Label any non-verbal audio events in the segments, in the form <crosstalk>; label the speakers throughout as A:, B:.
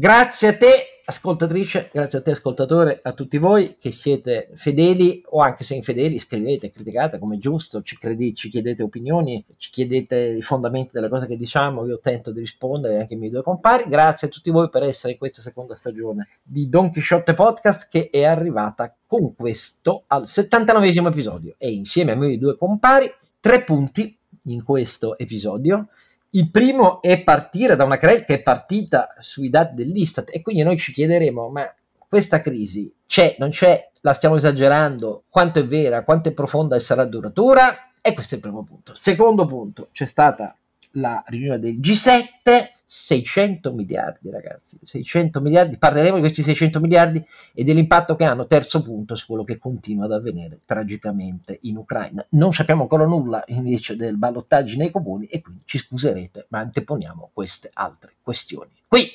A: Grazie a te ascoltatrice, grazie a te ascoltatore, a tutti voi che siete fedeli o anche se infedeli, scrivete, criticate come giusto, ci, credi, ci chiedete opinioni, ci chiedete i fondamenti delle cose che diciamo, io tento di rispondere anche ai miei due compari. Grazie a tutti voi per essere in questa seconda stagione di Don Quixote Podcast che è arrivata con questo al 79 episodio e insieme ai miei due compari tre punti in questo episodio il primo è partire da una crisi che è partita sui dati dell'Istat e quindi noi ci chiederemo, ma questa crisi c'è, non c'è, la stiamo esagerando, quanto è vera, quanto è profonda e sarà duratura? E questo è il primo punto. Secondo punto, c'è stata la riunione del G7, 600 miliardi ragazzi, 600 miliardi, parleremo di questi 600 miliardi e dell'impatto che hanno, terzo punto, su quello che continua ad avvenire tragicamente in Ucraina. Non sappiamo ancora nulla invece del ballottaggio nei comuni e quindi ci scuserete, ma anteponiamo queste altre questioni. Qui!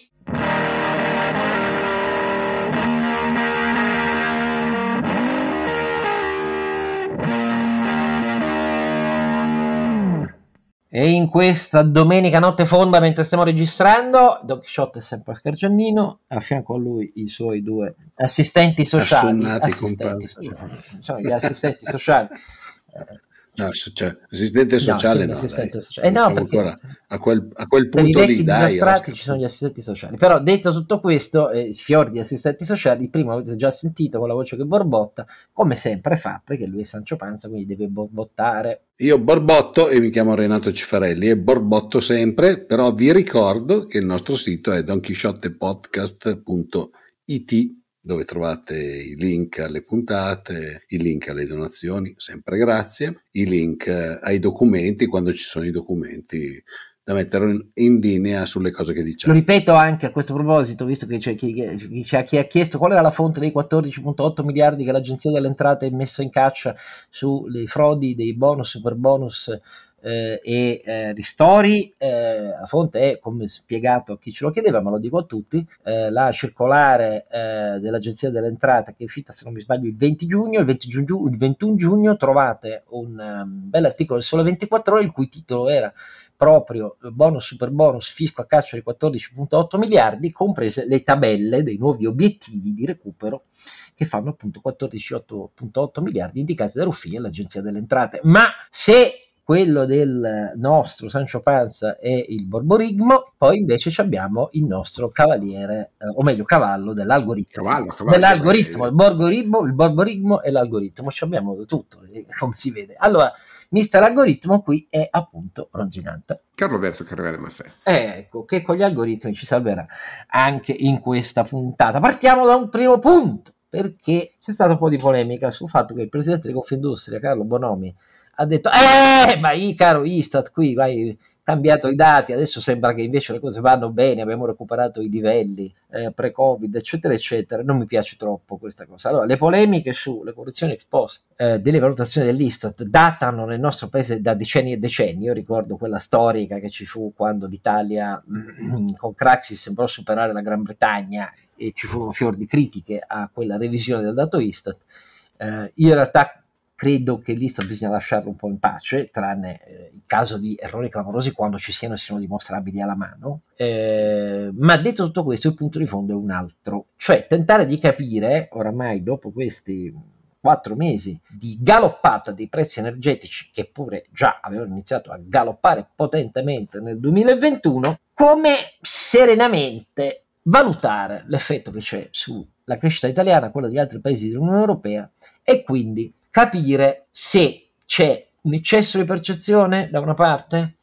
A: E in questa domenica notte fonda, mentre stiamo registrando, Don Quixote è sempre a Scargiannino, a fianco a lui i suoi due assistenti sociali. Assistenti sociali. Sono gli assistenti sociali. <laughs>
B: No, cioè, assistente sociale no. no,
A: assistente sociale. Eh, no
B: perché a quel, a quel punto lì, dai.
A: ci sono gli assistenti sociali. Però detto tutto questo, eh, fior di assistenti sociali, prima avete già sentito con la voce che borbotta, come sempre fa, perché lui è Sancio Panza, quindi deve borbottare.
B: Io borbotto e mi chiamo Renato Cifarelli e borbotto sempre, però vi ricordo che il nostro sito è donchisciottepodcast.it dove trovate i link alle puntate, i link alle donazioni, sempre grazie, i link eh, ai documenti quando ci sono i documenti da mettere in linea sulle cose che diciamo.
A: Lo ripeto anche a questo proposito, visto che c'è chi, chi, chi, ha chiesto qual era la fonte dei 14.8 miliardi che l'Agenzia delle Entrate ha messo in caccia sulle frodi dei bonus, super bonus eh, e eh, ristori. Eh, la fonte è, come spiegato a chi ce lo chiedeva, ma lo dico a tutti, eh, la circolare eh, dell'Agenzia delle Entrate che è uscita, se non mi sbaglio, il 20 giugno. Il, 20 giugno, il 21 giugno trovate un um, bell'articolo del Sole 24 Ore il cui titolo era proprio bonus super bonus fisco a caccia di 14.8 miliardi, comprese le tabelle dei nuovi obiettivi di recupero che fanno appunto 14.8 miliardi indicati da Ruffini all'Agenzia delle Entrate. Ma se quello del nostro Sancho Panza è il borborigmo, poi invece abbiamo il nostro cavaliere, eh, o meglio cavallo dell'algoritmo.
B: Cavallo, cavallo,
A: dell'algoritmo, il borborigmo, il borborigmo e l'algoritmo, ci abbiamo tutto, eh, come si vede. Allora, mister algoritmo qui è appunto Ronzinante.
B: Carlo Alberto Carrera Maffè.
A: Ecco, che con gli algoritmi ci salverà anche in questa puntata. Partiamo da un primo punto, perché c'è stata un po' di polemica sul fatto che il presidente di Confindustria, Carlo Bonomi, ha detto, eh, ma io caro Istat, qui hai cambiato i dati, adesso sembra che invece le cose vanno bene, abbiamo recuperato i livelli eh, pre-Covid, eccetera, eccetera. Non mi piace troppo questa cosa. Allora, le polemiche sulle correzioni ex post eh, delle valutazioni dell'Istat datano nel nostro paese da decenni e decenni. Io ricordo quella storica che ci fu quando l'Italia <clears throat> con Craxi sembrò superare la Gran Bretagna e ci furono fior di critiche a quella revisione del dato Istat. Eh, in realtà credo che l'Istat bisogna lasciarlo un po' in pace, tranne eh, il caso di errori clamorosi quando ci siano e siano dimostrabili alla mano. Eh, ma detto tutto questo, il punto di fondo è un altro, cioè tentare di capire, oramai dopo questi quattro mesi di galoppata dei prezzi energetici, che pure già avevano iniziato a galoppare potentemente nel 2021, come serenamente valutare l'effetto che c'è sulla crescita italiana, quella di altri paesi dell'Unione Europea e quindi capire se c'è un eccesso di percezione da una parte.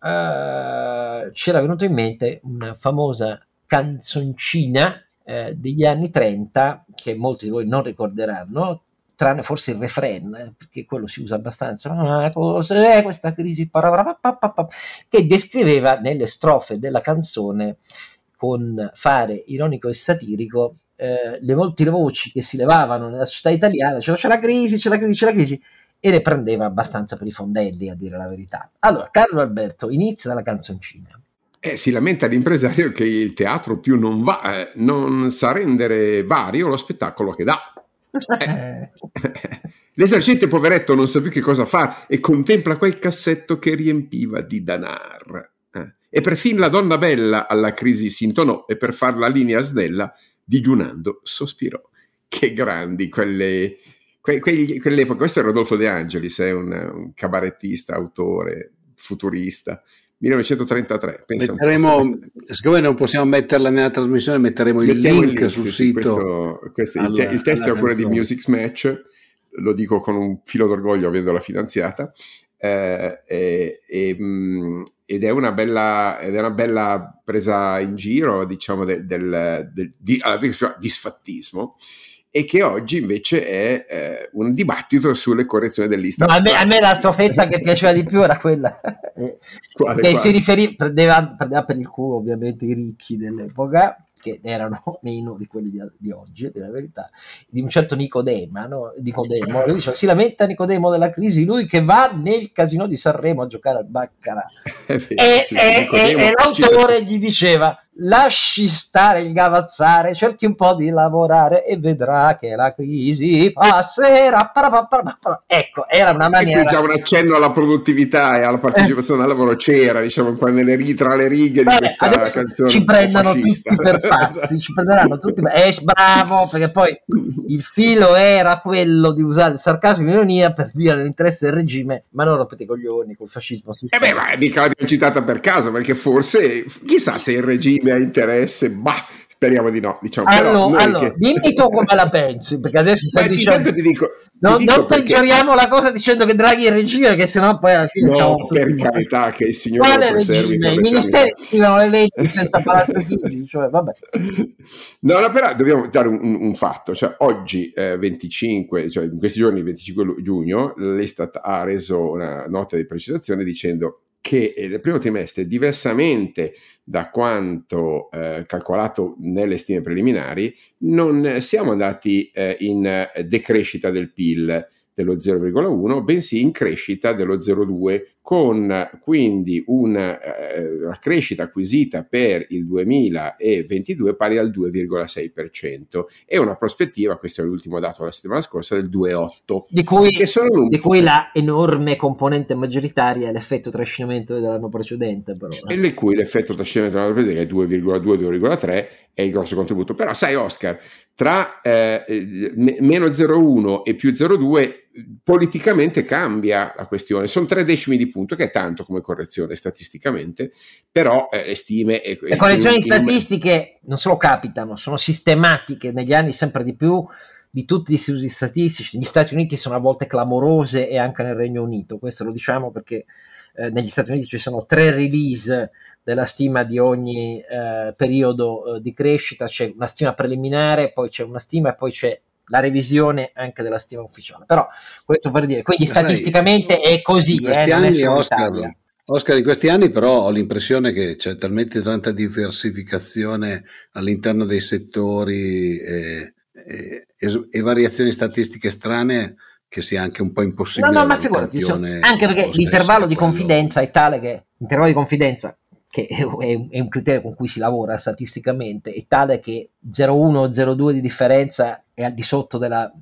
A: Uh, c'era venuto in mente una famosa canzoncina uh, degli anni 30 che molti di voi non ricorderanno, tranne forse il refrain, eh, perché quello si usa abbastanza, ah, cos'è questa crisi, che descriveva nelle strofe della canzone con fare ironico e satirico eh, le molte voci che si levavano nella società italiana, cioè c'è la crisi, c'è la crisi, c'è la crisi, e le prendeva abbastanza per i fondelli, a dire la verità. Allora, Carlo Alberto inizia dalla canzoncina.
B: Eh, si lamenta l'impresario che il teatro più non va, eh, non sa rendere vario lo spettacolo che dà. Eh. <laughs> L'esercente poveretto non sa più che cosa fare e contempla quel cassetto che riempiva di danar
C: E perfino la donna bella alla crisi si intonò e per far la linea snella, digiunando, sospirò. Che grandi quelle, que, que, quell'epoca. Questo è Rodolfo De Angelis, è un, un cabarettista, autore, futurista. 1933.
B: Metteremo, siccome non possiamo metterla nella trasmissione, metteremo il link, link, sul sì, sito.
C: Questo, questo, alla, il, te, il, testo è ancora di Music Match, lo dico con un filo d'orgoglio avendola finanziata. Eh, e, e, mm, ed, è una bella, ed è una bella presa in giro, diciamo, del, del, del di, disfattismo e che oggi invece è eh, un dibattito sulle correzioni dell'Istat.
A: No, a, me, a me la strofetta che piaceva di più era quella quale, che quale? si riferiva, prendeva, prendeva per il culo ovviamente i ricchi dell'epoca che erano <laughs> meno di quelli di, di oggi, della verità, di un certo Nicodema, no? Nicodemo, lui dice, si lamenta Nicodemo della crisi, lui che va nel casino di Sanremo a giocare al Baccarat. <laughs> e, sì, e, e l'autore gli diceva, lasci stare il gavazzare, cerchi un po' di lavorare e vedrà che la crisi passerà. Ecco, era una maniera. E
C: qui già un accenno alla produttività e alla partecipazione al lavoro c'era, diciamo, po' nelle, tra le righe Vabbè, di questa canzone.
A: Ci prendono tutti per pazzi, ci prenderanno <laughs> tutti per... Eh, bravo, perché poi il filo era quello di usare il sarcasmo e l'ironia per dire l'interesse del regime, ma non rompete i coglioni col fascismo.
C: Eh beh, ma mica l'abbiamo citata per caso, perché forse, chissà se il regime ha interesse, ma speriamo di no. Diciamo.
A: Allora, allora che... dimmi tu come la pensi, perché adesso stai dicendo...
C: ti dico,
A: no, non peggioriamo perché... la cosa dicendo che Draghi è regime, che sennò poi alla fine
C: no, per carità, che il signore Quale
A: regime? I ministeri scrivono le leggi senza palazzo Chigi, cioè vabbè.
C: No, no, però dobbiamo dare un, un fatto, cioè oggi eh, 25, cioè in questi giorni 25 giugno, l'Estat ha reso una nota di precisazione dicendo che eh, nel primo trimestre, diversamente da quanto eh, calcolato nelle stime preliminari, non siamo andati eh, in decrescita del PIL dello 0,1, bensì in crescita dello 0,2, con quindi una, eh, una, crescita acquisita per il 2022 pari al 2,6% e una prospettiva, questo è l'ultimo dato della settimana scorsa, del 2,8%.
A: Di cui, di cui la enorme componente maggioritaria è l'effetto trascinamento dell'anno precedente. Però,
C: eh. E di cui l'effetto trascinamento dell'anno precedente è 2,2-2,3 è il grosso contributo. Però sai Oscar, tra eh, meno 0,1 e più 0,2 politicamente cambia la questione. Sono tre decimi di punto, che è tanto come correzione statisticamente, però eh, le stime... E,
A: le correzioni in, statistiche non solo capitano, sono sistematiche negli anni sempre di più di tutti gli istituti statistici. Gli Stati Uniti sono a volte clamorose e anche nel Regno Unito, questo lo diciamo perché eh, negli Stati Uniti ci sono tre release della stima di ogni eh, periodo eh, di crescita, c'è una stima preliminare, poi c'è una stima e poi c'è la revisione anche della stima ufficiale. Però questo per dire, quindi Sai, statisticamente è così.
B: Eh, anni, Oscar, Oscar, in questi anni però ho l'impressione che c'è talmente tanta diversificazione all'interno dei settori e, e, e variazioni statistiche strane che sia anche un po' impossibile.
A: No, no, ma figurati, anche perché l'intervallo di confidenza è tale che l'intervallo di confidenza che è, è, un criterio con cui si lavora statisticamente, è tale che 0,1 0,2 di differenza è al di sotto della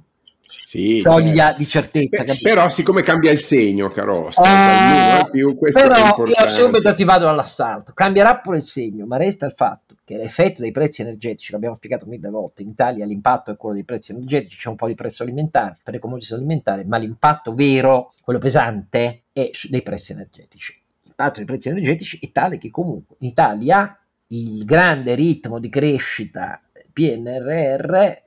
A: sì, soglia certo. di certezza.
C: Beh, però, siccome cambia il segno, caro,
A: eh, più, però io subito ti vado all'assalto. Cambierà pure il segno, ma resta il fatto che l'effetto dei prezzi energetici, l'abbiamo spiegato mille volte, in Italia l'impatto è quello dei prezzi energetici, c'è un po' di prezzo alimentare per le commodities alimentari, ma l'impatto vero, quello pesante, è dei prezzi energetici l'impatto dei prezzi energetici è tale che comunque in Italia il grande ritmo di crescita PNRR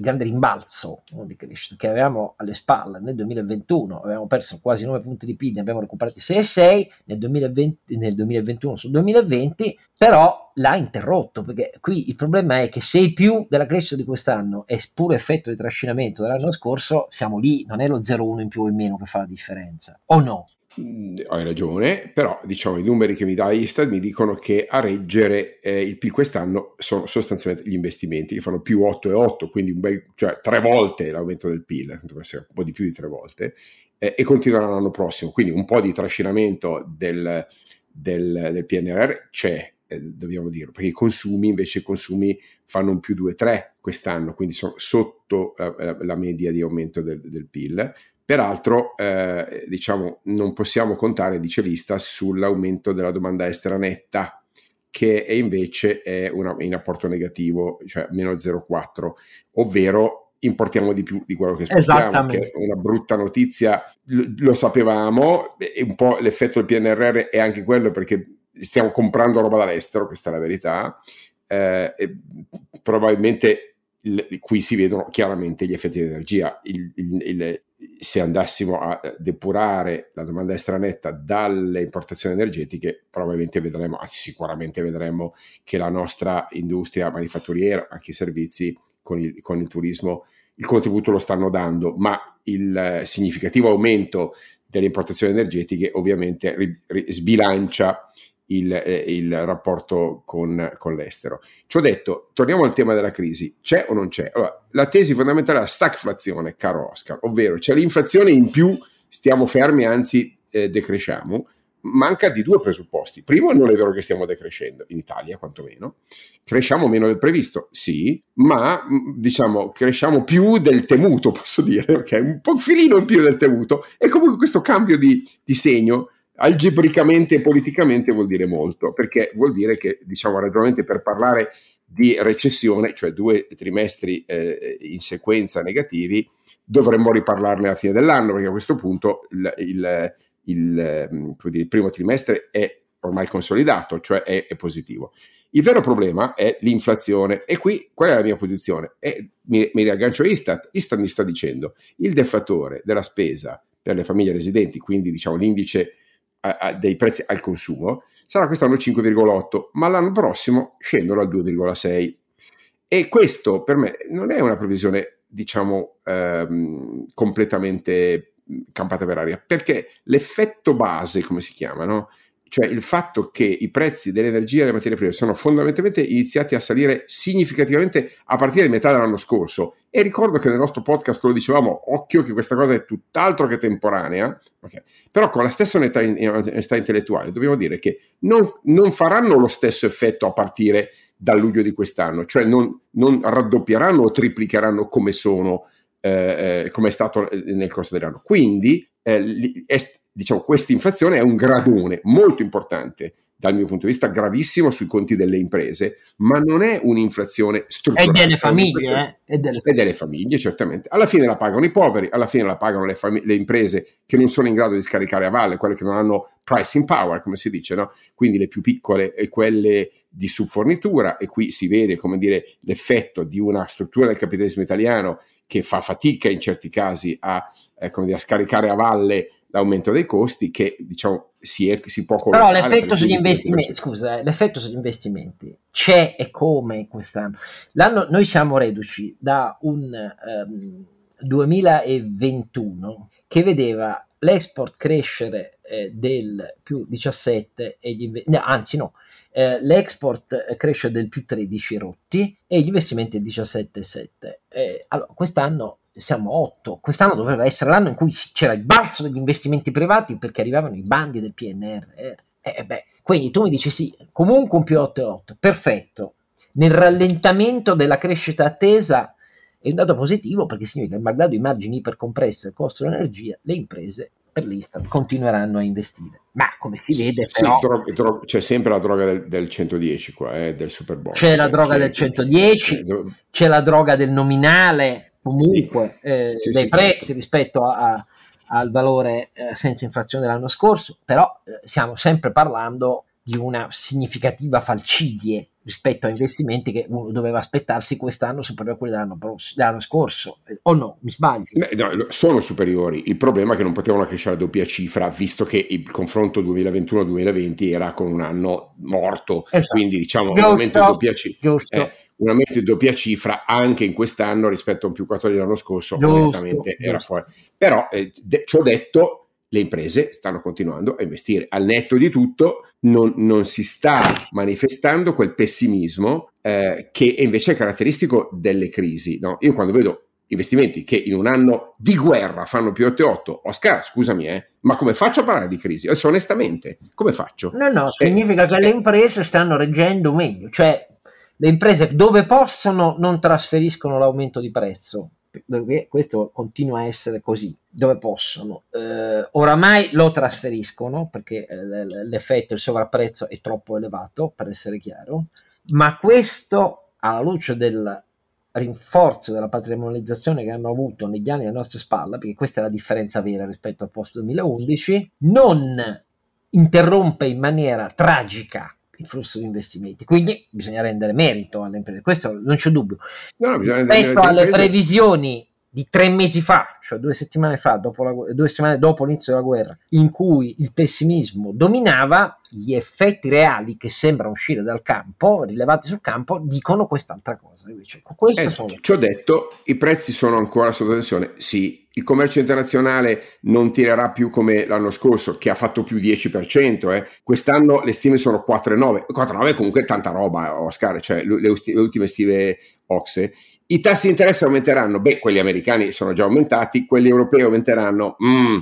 A: il grande rimbalzo di crescita che avevamo alle spalle nel 2021, avevamo perso quasi 9 punti di PIL, ne abbiamo recuperati 6,6 nel, 2020, nel 2021 sul 2020, però l'ha interrotto perché qui il problema è che se il più della crescita di quest'anno è puro effetto di trascinamento dell'anno scorso, siamo lì, non è lo 0,1 in più o in meno che fa la differenza, o no?
C: Mm, hai ragione, però diciamo i numeri che mi dà Istat mi dicono che a reggere eh, il PIL quest'anno sono sostanzialmente gli investimenti che fanno più 8,8, quindi bel, cioè tre volte l'aumento del PIL, un po' di più di tre volte, eh, e continueranno l'anno prossimo, quindi un po' di trascinamento del, del, del PNRR c'è, eh, dobbiamo dirlo, perché i consumi invece i consumi fanno un più 2,3 quest'anno, quindi sono sotto la, la media di aumento del, del PIL, Peraltro, eh, diciamo, non possiamo contare, dice l'Ista, sull'aumento della domanda estera netta che è invece è una, in apporto negativo, cioè meno 0,4, ovvero importiamo di più di quello che esportiamo, che è una brutta notizia, lo, lo sapevamo, e un po' l'effetto del PNRR è anche quello perché stiamo comprando roba dall'estero, questa è la verità, eh, probabilmente il, qui si vedono chiaramente gli effetti di energia. Il, il, se andassimo a depurare la domanda estera netta dalle importazioni energetiche, probabilmente vedremo, sicuramente vedremo che la nostra industria manifatturiera, anche i servizi con il, con il turismo, il contributo lo stanno dando, ma il significativo aumento delle importazioni energetiche ovviamente ri, ri, sbilancia il, eh, il rapporto con, con, l'estero. Ciò detto, torniamo al tema della crisi. C'è o non c'è? Allora, la tesi fondamentale è la stagflazione, caro Oscar, ovvero c'è l'inflazione in più, stiamo fermi, anzi eh, decresciamo. Manca di due presupposti. Primo, non è vero che stiamo decrescendo, in Italia quantomeno. Cresciamo meno del previsto, sì, ma diciamo cresciamo più del temuto, posso dire, ok? Un po' filino in più del temuto. E comunque questo cambio di, di segno algebricamente e politicamente vuol dire molto, perché vuol dire che, diciamo, ragionamenti per parlare di recessione, cioè due trimestri eh, in sequenza negativi, dovremmo riparlarne alla fine dell'anno, perché a questo punto il, il, il, mm, dire, il primo trimestre è ormai consolidato, cioè è, è, positivo. Il vero problema è l'inflazione e qui qual è la mia posizione? E mi, mi riaggancio a Istat. Istat mi sta dicendo il deflatore della spesa per le famiglie residenti, quindi diciamo l'indice a, a dei prezzi al consumo, sarà quest'anno 5,8, ma l'anno prossimo scendono al 2,6. E questo per me non è una previsione, diciamo, ehm, completamente campata per aria, perché l'effetto base, come si chiama, no? Cioè il fatto che i prezzi dell'energia e delle materie prime sono fondamentalmente iniziati a salire significativamente a partire da metà dell'anno scorso. E ricordo che nel nostro podcast lo dicevamo, occhio che questa cosa è tutt'altro che temporanea, okay. però con la stessa onestà, onestà intellettuale dobbiamo dire che non, non, faranno lo stesso effetto a partire dal luglio di quest'anno, cioè non, non raddoppieranno o triplicheranno come sono, eh, eh come è stato nel corso dell'anno. Quindi eh, è, diciamo, questa inflazione è un gradone molto importante dal mio punto di vista gravissimo sui conti delle imprese, ma non è un'inflazione strutturale.
A: E delle famiglie,
C: eh? e delle... e delle famiglie, certamente. Alla fine la pagano i poveri, alla fine la pagano le, fam- le, imprese che non sono in grado di scaricare a valle, quelle che non hanno pricing power, come si dice, no? quindi le più piccole e quelle di subfornitura, e qui si vede, come dire, l'effetto di una struttura del capitalismo italiano che fa fatica in certi casi a, eh, dire, a scaricare a valle l'aumento dei costi che diciamo si, è, si può
A: collocare. Però l'effetto sugli investimenti, scusa, eh, l'effetto sugli investimenti c'è e come quest'anno. L'anno, noi siamo reduci da un um, ehm, 2021 che vedeva l'export crescere eh, del più 17 e gli inve- no, anzi no, eh, l'export cresce del più 13 rotti e gli investimenti del 17,7. Eh, allora, quest'anno siamo 8. Quest'anno doveva essere l'anno in cui c'era il balzo degli investimenti privati perché arrivavano i bandi del PNRR. Eh, beh, quindi tu mi dici sì, comunque un più 8,8, perfetto. Nel rallentamento della crescita attesa è un dato positivo perché significa che malgrado i margini ipercompressi del costo dell'energia, le imprese per l'Istat continueranno a investire. Ma come si vede, sì, però,
C: dro- dro- c'è sempre la droga del, del 110 qua, eh, del super bonus.
A: C'è la droga del 110, c'è la droga del nominale, comunque eh, sì, dei sì, prezzi certo. rispetto a, a, al valore eh, senza inflazione dell'anno scorso, però eh, stiamo sempre parlando di una significativa falcidie rispetto a investimenti che uno doveva aspettarsi quest'anno superiori a quelli dell'anno, dell'anno scorso, eh, o no? Mi sbaglio?
C: No, sono superiori. Il problema è che non potevano crescere a doppia cifra, visto che il confronto 2021-2020 era con un anno morto, esatto. quindi diciamo giusto, un aumento in doppia cifra. Eh, un aumento in doppia cifra anche in quest'anno rispetto a un più 14 dell'anno scorso, giusto, onestamente giusto. era fuori. Però, eh, de- ciò detto, le imprese stanno continuando a investire. Al netto di tutto non, non si sta manifestando quel pessimismo eh, che invece è caratteristico delle crisi. No? Io quando vedo investimenti che in un anno di guerra fanno più 8,8, Oscar, scusami, eh, ma come faccio a parlare di crisi? Adesso, onestamente, come faccio?
A: No, no, eh, significa che le eh. imprese stanno reggendo meglio, cioè le imprese dove possono non trasferiscono l'aumento di prezzo dove questo continua a essere così, dove possono. Eh, oramai lo trasferiscono perché eh, l'effetto, il sovrapprezzo è troppo elevato, per essere chiaro, ma questo alla luce del rinforzo della patrimonializzazione che hanno avuto negli anni alle nostre spalle, perché questa è la differenza vera rispetto al post 2011, non interrompe in maniera tragica il flusso di investimenti. Quindi bisogna rendere merito alle imprese, questo non c'è dubbio. No, Rispetto alle previsioni di tre mesi fa, cioè due settimane fa, dopo la, due settimane dopo l'inizio della guerra, in cui il pessimismo dominava, gli effetti reali che sembrano uscire dal campo, rilevati sul campo, dicono quest'altra cosa. Invece,
C: eh, sono... Ci ho detto, i prezzi sono ancora sotto tensione? Sì. Il commercio internazionale non tirerà più come l'anno scorso, che ha fatto più 10%. Eh. Quest'anno le stime sono 4,9. 4,9 è comunque tanta roba, Oscar, cioè le, le ultime stime Oxe i tassi di interesse aumenteranno? Beh, quelli americani sono già aumentati, quelli europei aumenteranno mm,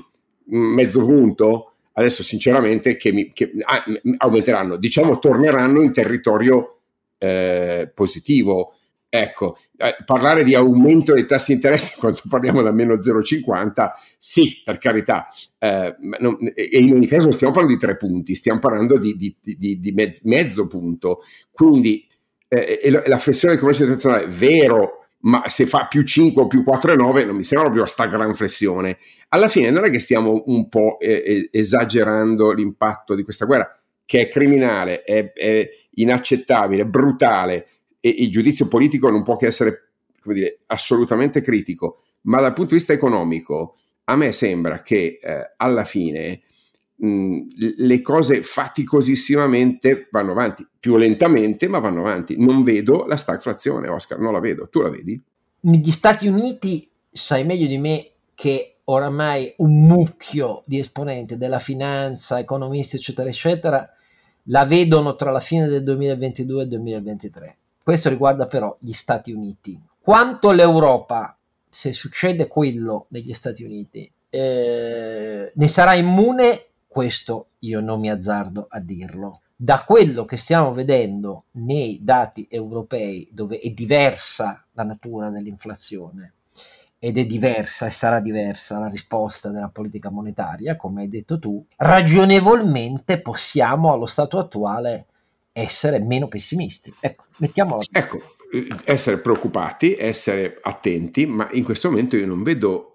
C: mezzo punto. Adesso, sinceramente, che mi, che, ah, aumenteranno, diciamo, torneranno in territorio eh, positivo. Ecco, eh, parlare di aumento dei tassi di interesse <laughs> quando parliamo da meno 0,50, sì, per carità, eh, non, e in ogni caso stiamo parlando di tre punti, stiamo parlando di, di, di, di mezzo, mezzo punto. Quindi eh, la flessione del commercio internazionale, vero, ma se fa più 5 o più 4,9 non mi sembra proprio sta gran flessione. Alla fine non è che stiamo un po' eh, esagerando l'impatto di questa guerra, che è criminale, è, è inaccettabile, brutale e il giudizio politico non può che essere, dire, assolutamente critico, ma dal punto di vista economico a me sembra che eh, alla fine mh, le cose faticosissimamente vanno avanti, più lentamente, ma vanno avanti. Non vedo la stagflazione, Oscar, non la vedo. Tu la vedi?
A: Negli Stati Uniti sai meglio di me che oramai un mucchio di esponenti della finanza, economisti, eccetera, eccetera, la vedono tra la fine del 2022 e il 2023. Questo riguarda però gli Stati Uniti. Quanto l'Europa, se succede quello negli Stati Uniti, eh, ne sarà immune questo io non mi azzardo a dirlo. Da quello che stiamo vedendo nei dati europei, dove è diversa la natura dell'inflazione ed è diversa e sarà diversa la risposta della politica monetaria, come hai detto tu, ragionevolmente possiamo allo stato attuale essere meno pessimisti. Ecco, mettiamola.
C: Ecco, essere preoccupati, essere attenti, ma in questo momento io non vedo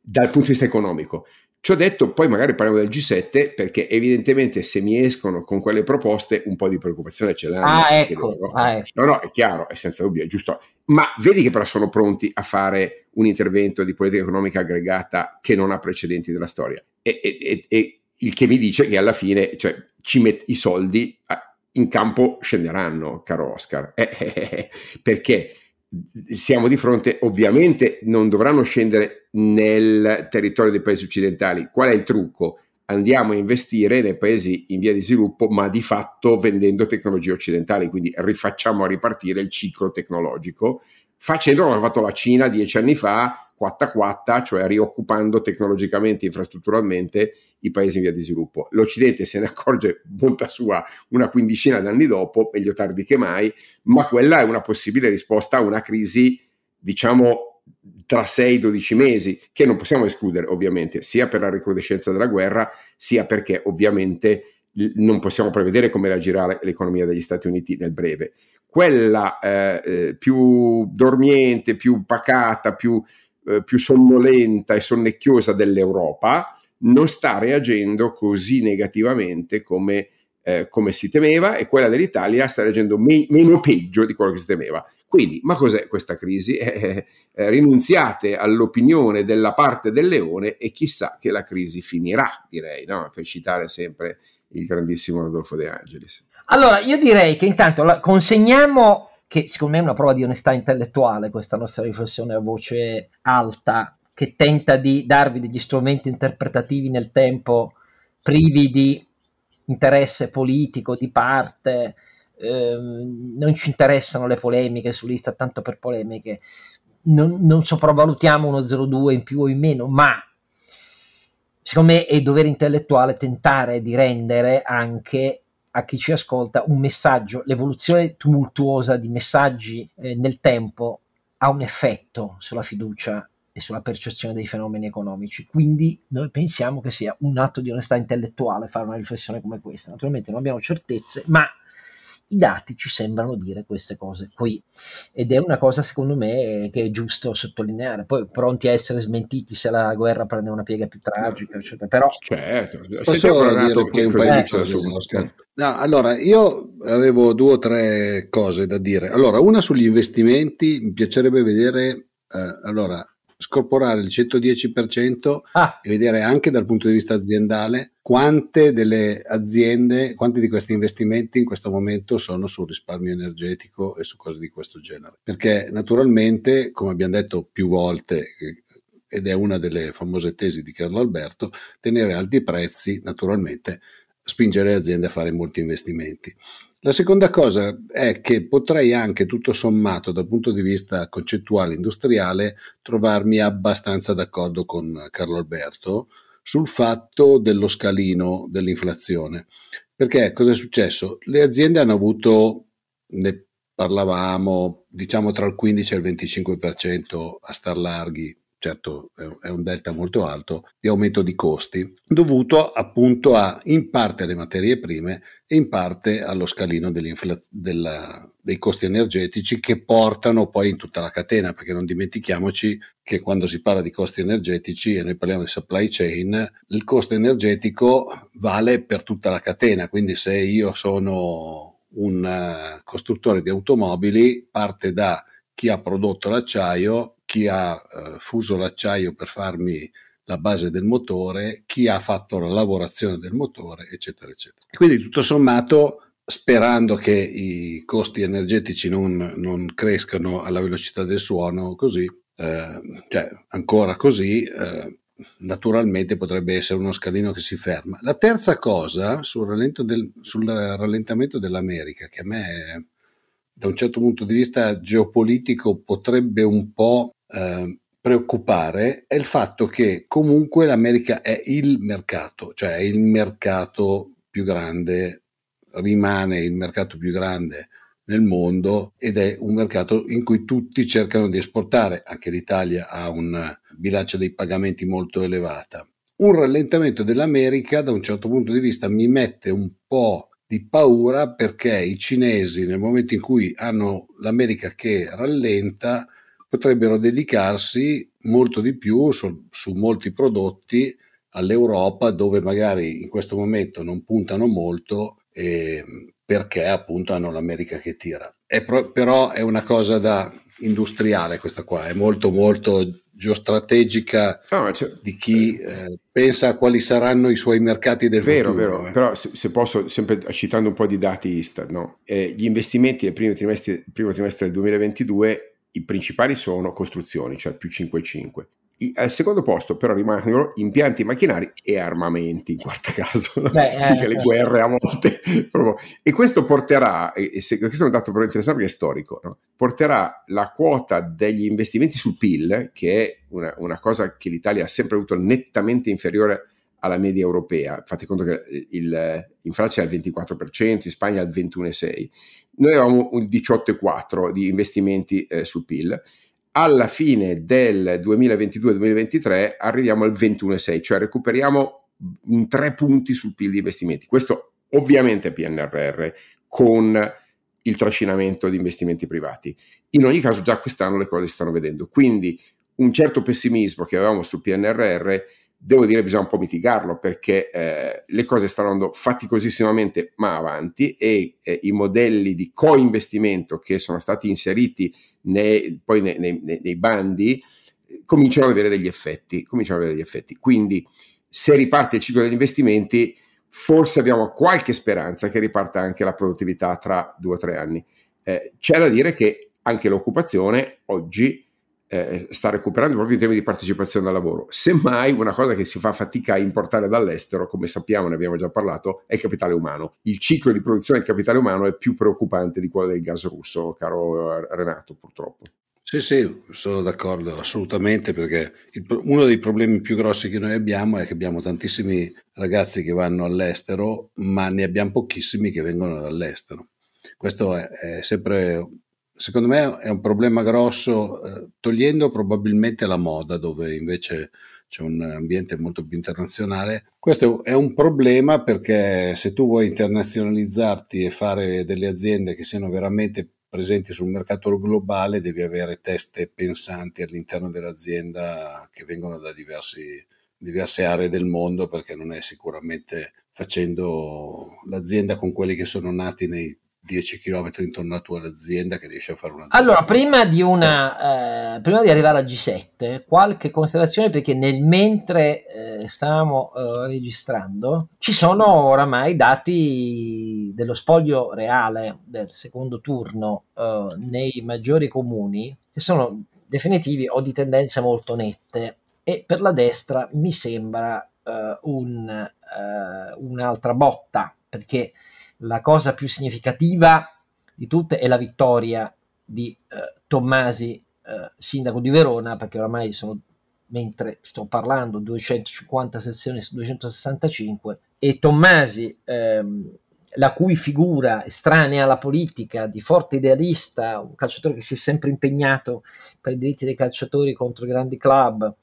C: dal punto di vista economico ci ho detto, poi magari parliamo del G7, perché evidentemente se mi escono con quelle proposte un po' di preoccupazione ce l'hanno.
A: Ah, ecco, ah, ecco.
C: No, no, è chiaro, è senza dubbio, è giusto. Ma vedi che però sono pronti a fare un intervento di politica economica aggregata che non ha precedenti della storia. E, e, e il che mi dice che alla fine cioè, ci met- i soldi in campo scenderanno, caro Oscar. Eh, eh, eh, perché? siamo di fronte, ovviamente non dovranno scendere nel territorio dei paesi occidentali. Qual è il trucco? Andiamo a investire nei paesi in via di sviluppo, ma di fatto vendendo tecnologie occidentali, quindi rifacciamo a ripartire il ciclo tecnologico, facendo come ha fatto la Cina dieci anni fa, quatta quatta, cioè rioccupando tecnologicamente, e infrastrutturalmente i paesi in via di sviluppo. L'Occidente se ne accorge, bontà sua, una quindicina d'anni dopo, meglio tardi che mai, ma quella è una possibile risposta a una crisi, diciamo, tra 6 e 12 mesi, che non possiamo escludere ovviamente, sia per la recrudescenza della guerra, sia perché ovviamente non possiamo prevedere come reagirà l'economia degli Stati Uniti nel breve. Quella eh, eh più dormiente, più pacata, più eh, più sonnolenta e sonnecchiosa dell'Europa non sta reagendo così negativamente come, eh, come si temeva e quella dell'Italia sta reagendo me- meno peggio di quello che si temeva. Quindi, ma cos'è questa crisi? <laughs> Eh, eh, rinunziate all'opinione della parte del leone e chissà che la crisi finirà, direi, no? per citare sempre il grandissimo Rodolfo De Angelis.
A: Allora, io direi che intanto consegniamo che secondo me è una prova di onestà intellettuale questa nostra riflessione a voce alta, che tenta di darvi degli strumenti interpretativi nel tempo privi di interesse politico, di parte, ehm, non ci interessano le polemiche su lista tanto per polemiche, non, non sopravvalutiamo uno 0,2 in più o in meno, ma secondo me è dovere intellettuale tentare di rendere anche a chi ci ascolta un messaggio, l'evoluzione tumultuosa di messaggi eh, nel tempo ha un effetto sulla fiducia e sulla percezione dei fenomeni economici. Quindi noi pensiamo che sia un atto di onestà intellettuale fare una riflessione come questa. Naturalmente non abbiamo certezze, ma i dati ci sembrano dire queste cose qui. Ed è una cosa secondo me che è giusto sottolineare. Poi pronti a essere smentiti se la guerra prende una piega più tragica eccetera. però
C: certo.
B: Posso dire che un paio di no, allora io avevo due o tre cose da dire. Allora una sugli investimenti. Mi piacerebbe vedere eh, allora scorporare il 110% ah. e vedere anche dal punto di vista aziendale quante delle aziende, quanti di questi investimenti in questo momento sono sul risparmio energetico e su cose di questo genere. Perché naturalmente, come abbiamo detto più volte, ed è una delle famose tesi di Carlo Alberto, tenere alti i prezzi naturalmente spinge le aziende a fare molti investimenti. La seconda cosa è che potrei anche tutto sommato dal punto di vista concettuale industriale trovarmi abbastanza d'accordo con Carlo Alberto sul fatto dello scalino dell'inflazione. Perché cosa è successo? Le aziende hanno avuto, ne parlavamo, diciamo tra il 15 e il 25% a star larghi certo è un delta molto alto, di aumento di costi, dovuto appunto a in parte alle materie prime e in parte allo scalino della, dei costi energetici che portano poi in tutta la catena, perché non dimentichiamoci che quando si parla di costi energetici e noi parliamo di supply chain, il costo energetico vale per tutta la catena, quindi se io sono un eh, costruttore di automobili, parte da chi ha prodotto l'acciaio chi ha eh, fuso l'acciaio per farmi la base del motore, chi ha fatto la lavorazione del motore, eccetera, eccetera. Quindi tutto sommato, sperando che i costi energetici non, non crescano alla velocità del suono, così, eh, cioè ancora così, eh, naturalmente potrebbe essere uno scalino che si ferma. La terza cosa sul, del, sul rallentamento dell'America, che a me da un certo punto di vista geopolitico potrebbe un po' eh, preoccupare è il fatto che comunque l'America è il mercato, cioè è il mercato più grande, rimane il mercato più grande nel mondo ed è un mercato in cui tutti cercano di esportare, anche l'Italia ha un bilancio dei pagamenti molto elevata. Un rallentamento dell'America da un certo punto di vista mi mette un po' di paura perché i cinesi nel momento in cui hanno l'America che rallenta potrebbero dedicarsi molto di più su, su molti prodotti all'Europa dove magari in questo momento non puntano molto eh, perché appunto hanno l'America che tira. È pro, però è una cosa da industriale questa qua, è molto molto geostrategica no, cioè, di chi eh, pensa a quali saranno i suoi mercati del
C: vero,
B: futuro.
C: Vero, eh. però se, se, posso, sempre citando un po' di dati Istat, no? eh, gli investimenti nel primo trimestre, primo trimestre del 2022 i principali sono costruzioni, cioè più 5,5. Al secondo posto però rimangono impianti macchinari e armamenti in quarto caso? Beh, eh, le eh. guerre a volte <laughs> proprio. e questo porterà, e se, questo è un dato però interessante perché è storico, no? porterà la quota degli investimenti sul PIL, che è una, una cosa che l'Italia ha sempre avuto nettamente inferiore alla media europea. Fate conto che il, in Francia è al 24%, in Spagna al 21,6%. Noi avevamo un 18,4% di investimenti eh, sul PIL. Alla fine del 2022-2023 arriviamo al 21,6%, cioè recuperiamo tre punti sul PIL di investimenti. Questo ovviamente è PNRR con il trascinamento di investimenti privati. In ogni caso già quest'anno le cose si stanno vedendo. Quindi un certo pessimismo che avevamo sul PNRR devo dire bisogna un po' mitigarlo perché eh, le cose stanno andando faticosissimamente ma avanti e eh, i modelli di co-investimento che sono stati inseriti nei, poi nei, nei, nei, bandi cominciano ad avere degli effetti, cominciano ad avere degli effetti. Quindi se riparte il ciclo degli investimenti forse abbiamo qualche speranza che riparta anche la produttività tra due o tre anni. Eh, c'è da dire che anche l'occupazione oggi eh, sta recuperando proprio in termini di partecipazione al lavoro. Semmai una cosa che si fa fatica a importare dall'estero, come sappiamo, ne abbiamo già parlato, è il capitale umano. Il ciclo di produzione del capitale umano è più preoccupante di quello del gas russo, caro eh, Renato, purtroppo.
B: Sì, sì, sono d'accordo assolutamente perché il, uno dei problemi più grossi che noi abbiamo è che abbiamo tantissimi ragazzi che vanno all'estero, ma ne abbiamo pochissimi che vengono dall'estero. Questo è, è sempre secondo me è un problema grosso, eh, togliendo probabilmente la moda, dove invece c'è un ambiente molto più internazionale. Questo è un problema perché se tu vuoi internazionalizzarti e fare delle aziende che siano veramente presenti sul mercato globale, devi avere teste pensanti all'interno dell'azienda che vengono da diversi, diverse aree del mondo, perché non è sicuramente facendo l'azienda con quelli che sono nati nei 10 km intorno alla tua azienda che riesci a fare una
A: allora prima di, una, eh, prima di arrivare al G7 qualche considerazione perché nel mentre eh, stavamo eh, registrando ci sono oramai dati dello spoglio reale del secondo turno eh, nei maggiori comuni che sono definitivi o di tendenze molto nette. E per la destra mi sembra eh, un, eh, un'altra botta perché la cosa più significativa di tutte è la vittoria di eh, Tommasi, eh, sindaco di Verona, perché oramai sono, mentre sto parlando, 250 sezioni su 265, e Tommasi, ehm, la cui figura estranea alla politica, di forte idealista, un calciatore che si è sempre impegnato per i diritti dei calciatori contro i grandi club,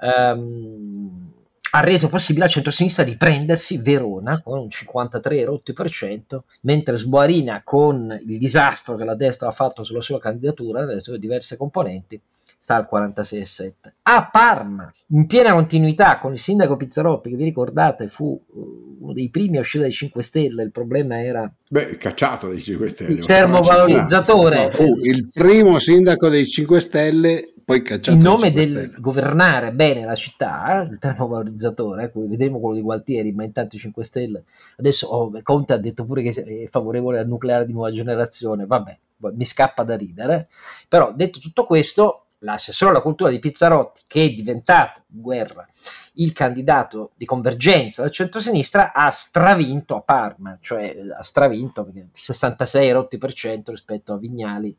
A: ehm, ha reso possibile al centro-sinistra di prendersi Verona con un 53 rotti per cento, mentre Sboarina con il disastro che la destra ha fatto sulla sua candidatura, nelle sue diverse componenti, sta al 46,7. A Parma, in piena continuità con il sindaco Pizzarotti, che vi ricordate fu uh, uno dei primi a uscire dai 5 Stelle, il problema era...
C: Beh, cacciato dai 5 Stelle.
A: Il termovalorizzatore.
B: No, fu il primo sindaco dei 5 Stelle poi
A: in nome del stelle. governare bene la città, il termovalorizzatore, ecco, vedremo quello di Gualtieri, ma intanto i 5 Stelle. Adesso oh, Conte ha detto pure che è favorevole al nucleare di nuova generazione, vabbè, mi scappa da ridere. Però detto tutto questo, l'assessore alla cultura di Pizzarotti, che è diventato guerra il candidato di convergenza del centro-sinistra, ha stravinto a Parma, cioè ha stravinto perché 66 rotti per cento rispetto a Vignali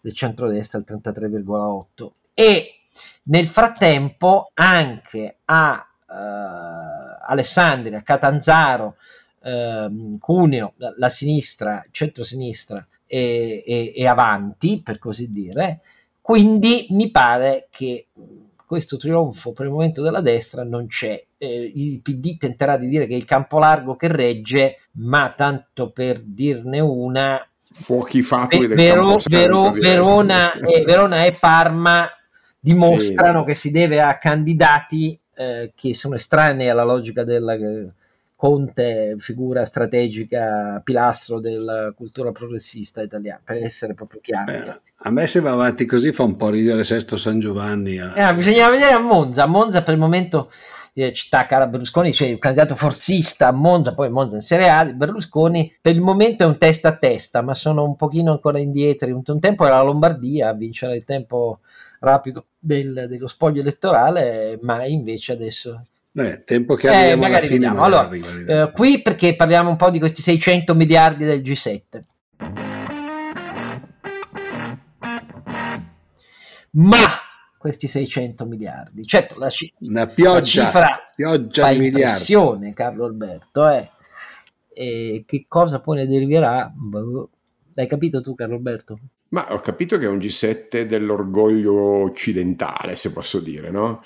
A: del centro-destra il 33,8 e nel frattempo anche a eh, Alessandria, Catanzaro, eh, Cuneo, la, la sinistra, centro-sinistra e, e, e avanti, per così dire, quindi mi pare che questo trionfo per il momento della destra non c'è. Eh, il PD tenterà di dire che è il campo largo che regge, ma tanto per dirne una,
C: fuochi fatui
A: del Vero, Vero, Verona, e, <laughs> Verona e Parma dimostrano sì. che si deve a candidati eh, che sono estranei alla logica della eh, Conte, figura strategica, pilastro della cultura progressista italiana, per essere proprio chiari.
B: Eh, a me se va avanti così fa un po' ridere Sesto San Giovanni.
A: Eh. eh bisogna vedere a Monza. A Monza per il momento eh, città cara Berlusconi, cioè un candidato forzista a Monza, poi Monza in Serie A, Berlusconi per il momento è un testa a testa, ma sono un pochino ancora indietro. Un, un tempo era la Lombardia a vincere il tempo rapido del, dello spoglio elettorale, ma invece adesso
B: Beh, tempo che eh, magari fine,
A: vediamo. Allora, eh, qui perché parliamo un po' di questi 600 miliardi del G7. Ma questi 600 miliardi, certo la, c-
B: Una pioggia,
A: la cifra
B: pioggia
A: di miliardi. Carlo Alberto, eh. E che cosa poi ne deriverà? Boh, hai capito tu, Carlo Alberto?
C: Ma ho capito che è un G7 dell'orgoglio occidentale, se posso dire, no?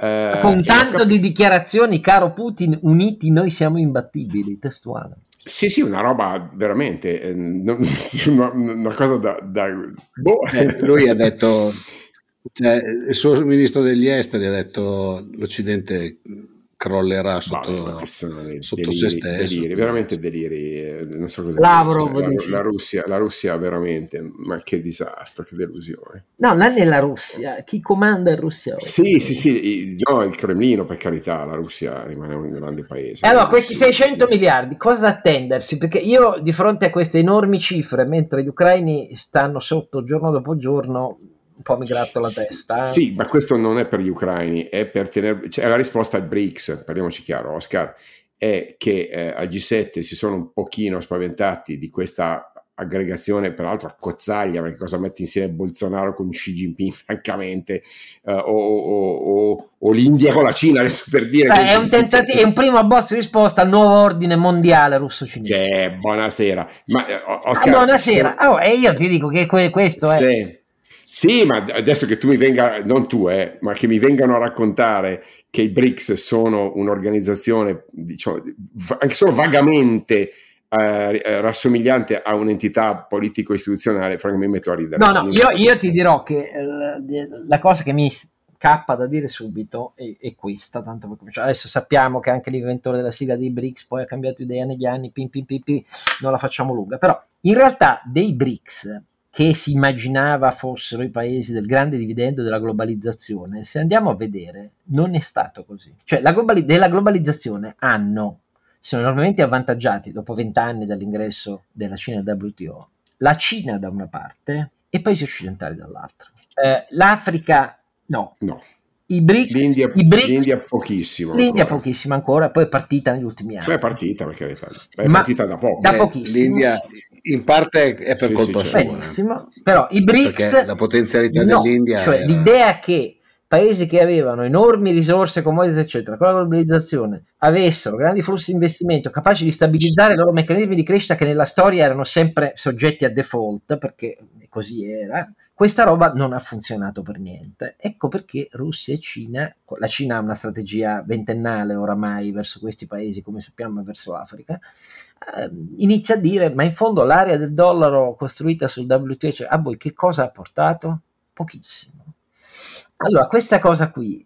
A: Eh, Con tanto cap- di dichiarazioni, caro Putin, uniti noi siamo imbattibili, testuale.
C: Sì, sì, una roba veramente, eh, <laughs> una, una, cosa da... da
B: boh. eh, lui ha detto, cioè, il suo ministro degli esteri ha detto l'Occidente crollerà sotto,
C: Vabbè, sotto deliri, se stesso. Deliri, veramente deliri. Eh, non so cosa
A: Lavrov,
C: cioè, la, la, Russia, la Russia veramente, ma che disastro, che delusione.
A: No, non è la Russia, chi comanda in Russia?
C: Sì, sì, sì, no, il Cremlino per carità, la Russia rimane un grande paese.
A: Allora, questi 600 miliardi, cosa attendersi? Perché io di fronte a queste enormi cifre, mentre gli ucraini stanno sotto giorno dopo giorno, un po' mi gratto la testa.
C: Eh. Sì, ma questo non è per gli ucraini, è per tenere... Cioè, la risposta al BRICS, parliamoci chiaro, Oscar, è che eh, a G7 si sono un pochino spaventati di questa aggregazione, peraltro a cozzaglia, perché cosa metti insieme Bolsonaro con Xi Jinping, francamente, uh, o, o, o, o, l'India con la Cina, adesso per dire...
A: Beh, è, un tentativo, è un primo abbozzo risposta al nuovo ordine mondiale russo-cinese.
C: Che buonasera. Ma,
A: eh, Oscar, ah, buonasera. Se... Oh, e io ti dico che questo è...
C: Sì. Ma adesso che tu mi venga, non tu, eh, ma che mi vengano a raccontare che i BRICS sono un'organizzazione, diciamo, anche solo vagamente eh, eh, rassomigliante a un'entità politico-istituzionale, francamente mi metto a ridere.
A: No, no, io, io ti dirò che eh, la cosa che mi cappa da dire subito è, è questa, tanto per cominciare. Adesso sappiamo che anche l'inventore della sigla dei BRICS poi ha cambiato idea negli anni, pim, pim, pim, pim, non la facciamo lunga, però in realtà dei BRICS che si immaginava fossero i paesi del grande dividendo della globalizzazione, se andiamo a vedere, non è stato così. Cioè, la globali- della globalizzazione hanno, sono enormemente avvantaggiati dopo vent'anni dall'ingresso della Cina al WTO, la Cina da una parte e i paesi occidentali dall'altra. Eh, L'Africa no.
C: no.
A: I BRICS,
C: L'India,
A: i BRICS,
C: l'India pochissimo.
A: L'India ancora. pochissimo ancora, poi è partita negli ultimi anni.
C: Poi è partita, perché è partita da poco.
A: Da pochissimo.
B: L'India in parte è per sì, colpa sì,
A: certo. sua. Benissimo, però i BRICS...
B: Perché la potenzialità no, dell'India...
A: Cioè
B: era...
A: l'idea che paesi che avevano enormi risorse, commodities, eccetera, con la globalizzazione, avessero grandi flussi di investimento capaci di stabilizzare i loro meccanismi di crescita che nella storia erano sempre soggetti a default, perché così era, questa roba non ha funzionato per niente. Ecco perché Russia e Cina, la Cina ha una strategia ventennale oramai verso questi paesi, come sappiamo, verso l'Africa, eh, inizia a dire, ma in fondo l'area del dollaro costruita sul WTO, cioè, a voi che cosa ha portato? Pochissimo. Allora, questa cosa qui,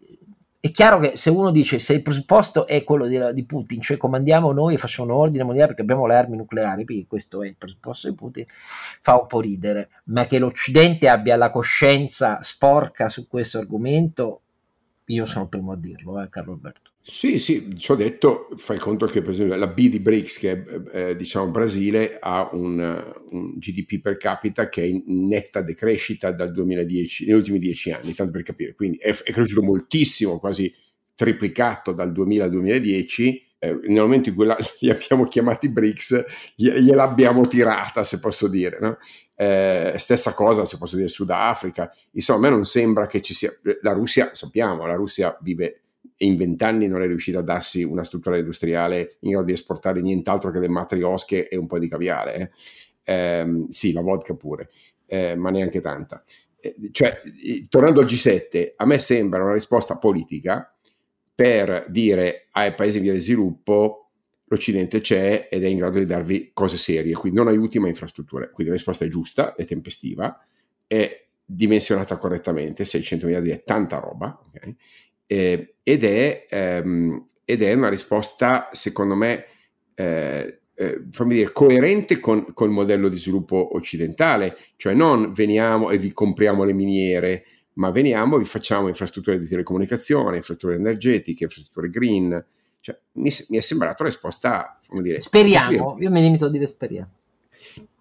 A: è chiaro che se uno dice se il presupposto è quello di, di, Putin, cioè comandiamo noi e facciamo un ordine mondiale perché abbiamo le armi nucleari, perché questo è il presupposto di Putin, fa un po' ridere, ma che l'Occidente abbia la coscienza sporca su questo argomento, io sono il primo a dirlo, eh, Carlo Alberto.
C: Sì, sì, ci ho detto, fai conto che per esempio la B di BRICS, che è eh, diciamo Brasile, ha un, un, GDP per capita che è in netta decrescita dal 2010, negli ultimi dieci anni, tanto per capire, quindi è, è cresciuto moltissimo, quasi triplicato dal 2000 al 2010, eh, nel momento in cui la, <laughs> li abbiamo chiamati BRICS, gliel'abbiamo tirata, se posso dire. No? Eh, stessa cosa, se posso dire, Sudafrica. Insomma, a me non sembra che ci sia... La Russia, sappiamo, la Russia vive in vent'anni non è riuscita a darsi una struttura industriale in grado di esportare nient'altro che le matriosche e un po' di caviale. Eh. Eh, sì, la vodka pure, eh, ma neanche tanta. Eh, cioè, tornando al G7, a me sembra una risposta politica per dire ai paesi in via di sviluppo l'Occidente c'è ed è in grado di darvi cose serie, quindi non aiuti ma infrastrutture. Quindi la risposta è giusta, è tempestiva, è dimensionata correttamente, 600 miliardi è tanta roba, okay? Eh, ed, è, ehm, ed, è, una risposta, secondo me, eh, eh, fammi dire, coerente con, con, il modello di sviluppo occidentale, cioè non veniamo e vi compriamo le miniere, ma veniamo e vi facciamo infrastrutture di telecomunicazione, infrastrutture energetiche, infrastrutture green. Cioè, mi, mi, è sembrata una risposta, come dire...
A: Speriamo, io mi limito a dire speriamo.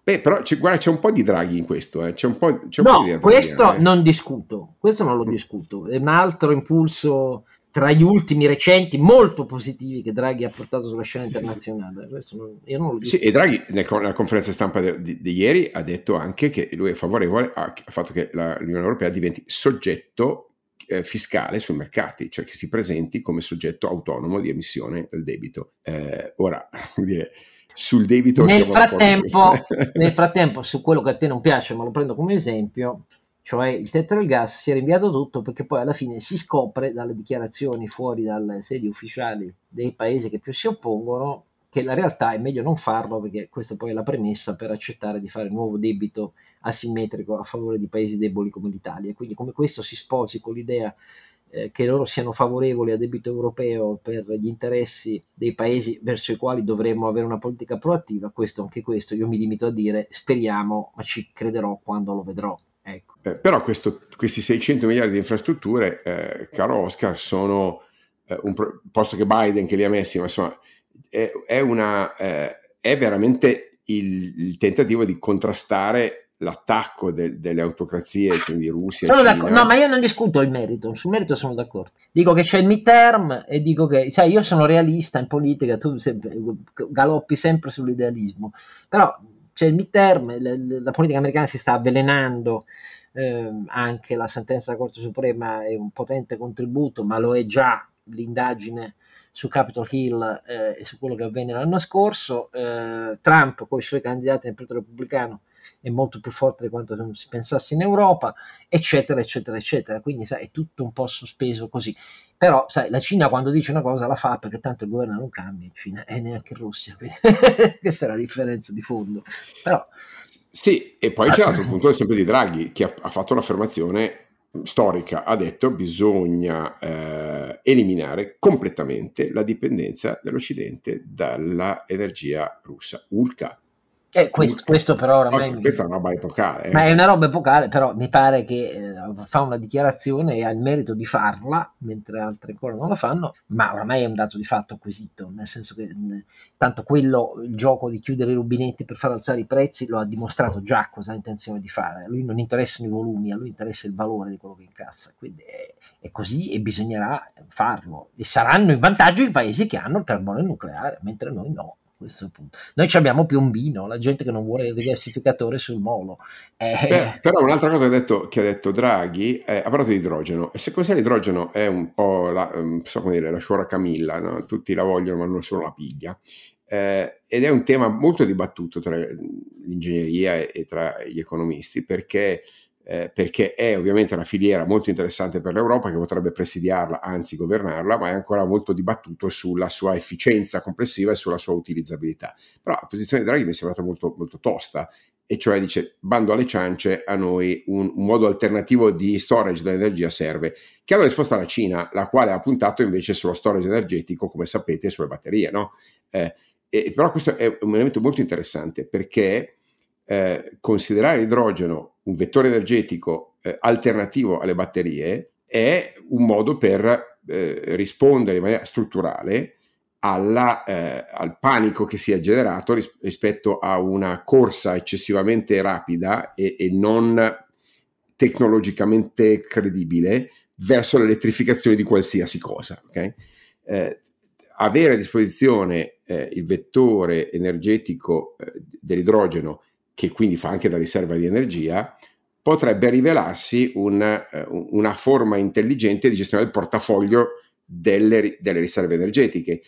C: Beh, però c'è, guarda, c'è un po' di draghi in questo, eh. c'è un po', c'è
A: un no, po di questo eh. non discuto, questo non lo discuto, è un altro impulso tra gli ultimi recenti molto positivi che Draghi ha portato sulla scena internazionale. Non, io non lo
C: sì, e Draghi nella conferenza stampa di, di, ieri ha detto anche che lui è favorevole al fatto che la, l'Unione Europea diventi soggetto eh, fiscale sui mercati, cioè che si presenti come soggetto autonomo di emissione del debito. Eh, ora, <laughs> dire, sul debito.
A: Nel frattempo, <laughs> nel frattempo, su quello che a te non piace, ma lo prendo come esempio, cioè il tetto del gas si è rinviato tutto perché poi alla fine si scopre dalle dichiarazioni fuori dalle sedi ufficiali dei paesi che più si oppongono che la realtà è meglio non farlo perché questa poi è la premessa per accettare di fare nuovo debito asimmetrico a favore di paesi deboli come l'Italia. Quindi come questo si sposi con l'idea eh, che loro siano favorevoli a debito europeo per gli interessi dei paesi verso i quali dovremmo avere una politica proattiva, questo anche questo io mi limito a dire speriamo, ma ci crederò quando lo vedrò. Ecco.
C: Eh, però questo, questi 600 miliardi di infrastrutture, eh, caro Oscar, sono eh, un pro- posto che Biden che li ha messi, ma insomma è, è, una, eh, è veramente il, il tentativo di contrastare l'attacco de- delle autocrazie, quindi Russia.
A: Sono Cina. No, ma io non discuto il merito, sul merito sono d'accordo. Dico che c'è il midterm e dico che, sai, io sono realista in politica, tu sempre, galoppi sempre sull'idealismo, però c'è il midterm, la, la politica americana si sta avvelenando, eh, anche la sentenza della Corte Suprema è un potente contributo, ma lo è già l'indagine su Capitol Hill eh, e su quello che avvenne l'anno scorso. Eh, Trump con i suoi candidati nel Partito Repubblicano è molto più forte di quanto si pensasse in Europa, eccetera, eccetera, eccetera. Quindi sai, è tutto un po' sospeso così. Però sai, la Cina quando dice una cosa la fa perché tanto il governo non cambia in Cina e neanche in Russia. Quindi <laughs> questa è la differenza di fondo. Però,
C: sì, e poi c'è <laughs> l'altro punto sempre di Draghi che ha, ha fatto un'affermazione storica, ha detto bisogna eh, eliminare completamente la dipendenza dell'Occidente dall'energia russa. Urca,
A: eh, questo, questo, però
C: oramai questa, questa è una roba epocale. Eh.
A: Ma è una roba epocale, però mi pare che eh, fa una dichiarazione e ha il merito di farla, mentre altri ancora non la fanno, ma oramai è un dato di fatto acquisito, nel senso che mh, tanto quello, il gioco di chiudere i rubinetti per far alzare i prezzi, lo ha dimostrato già cosa ha intenzione di fare. A lui non interessano i volumi, a lui interessa il valore di quello che incassa. Quindi è, è così e bisognerà farlo. E saranno in vantaggio i paesi che hanno il carbone nucleare, mentre noi no questo punto. Noi abbiamo Piombino, la gente che non vuole il rigassificatore sul molo.
C: Eh... Beh, però un'altra cosa che ha detto, che ha detto Draghi, è, ha parlato di idrogeno, e secondo me l'idrogeno è un po' la, um, so come dire, la sciora Camilla, no? tutti la vogliono ma non solo la piglia. Eh, ed è un tema molto dibattuto tra l'ingegneria e, e tra gli economisti perché eh, perché è ovviamente una filiera molto interessante per l'Europa che potrebbe presidiarla, anzi governarla, ma è ancora molto dibattuto sulla sua efficienza complessiva e sulla sua utilizzabilità. Però la posizione di Draghi mi è sembrata molto, molto tosta, e cioè dice bando alle ciance, a noi un, un modo alternativo di storage dell'energia serve, che ha risposta la Cina, la quale ha puntato invece sullo storage energetico, come sapete, sulle batterie. No? Eh, e, però questo è un elemento molto interessante perché eh, considerare l'idrogeno un vettore energetico eh, alternativo alle batterie è un modo per eh, rispondere in maniera strutturale alla, eh, al panico che si è generato ris- rispetto a una corsa eccessivamente rapida e, e non tecnologicamente credibile verso l'elettrificazione di qualsiasi cosa. Okay? Eh, avere a disposizione eh, il vettore energetico eh, dell'idrogeno che quindi fa anche da riserva di energia, potrebbe rivelarsi un, eh, una forma intelligente di gestione del portafoglio delle, delle, riserve energetiche.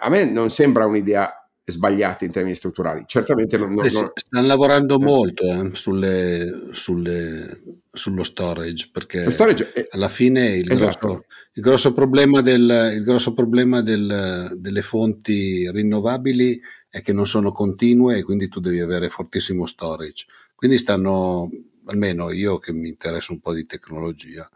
C: A me non sembra un'idea sbagliata in termini strutturali, certamente non... non, non...
B: Stanno lavorando eh. molto eh, sulle, sulle, sullo storage, perché
C: storage
B: è... alla fine il, esatto. grosso, il grosso, problema, del, il grosso problema del, delle fonti rinnovabili è che non sono continue e quindi tu devi avere fortissimo storage. Quindi stanno, almeno io che mi interessa un po' di tecnologia,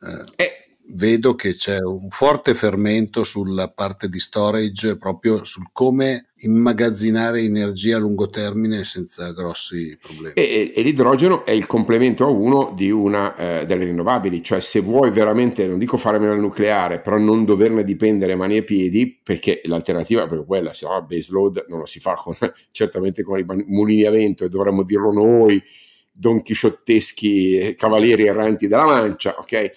B: eh, eh vedo che c'è un forte fermento sulla parte di storage, proprio sul come immagazzinare energia a lungo termine senza grossi problemi.
C: E, e l'idrogeno è il complemento a uno di una eh, delle rinnovabili, cioè se vuoi veramente, non dico fare meno il nucleare, però non doverne dipendere mani e piedi, perché l'alternativa è proprio quella, se no base load non lo si fa con, <laughs> certamente con i mulini a vento e dovremmo dirlo noi, don chisciotteschi cavalieri erranti della mancia, ok?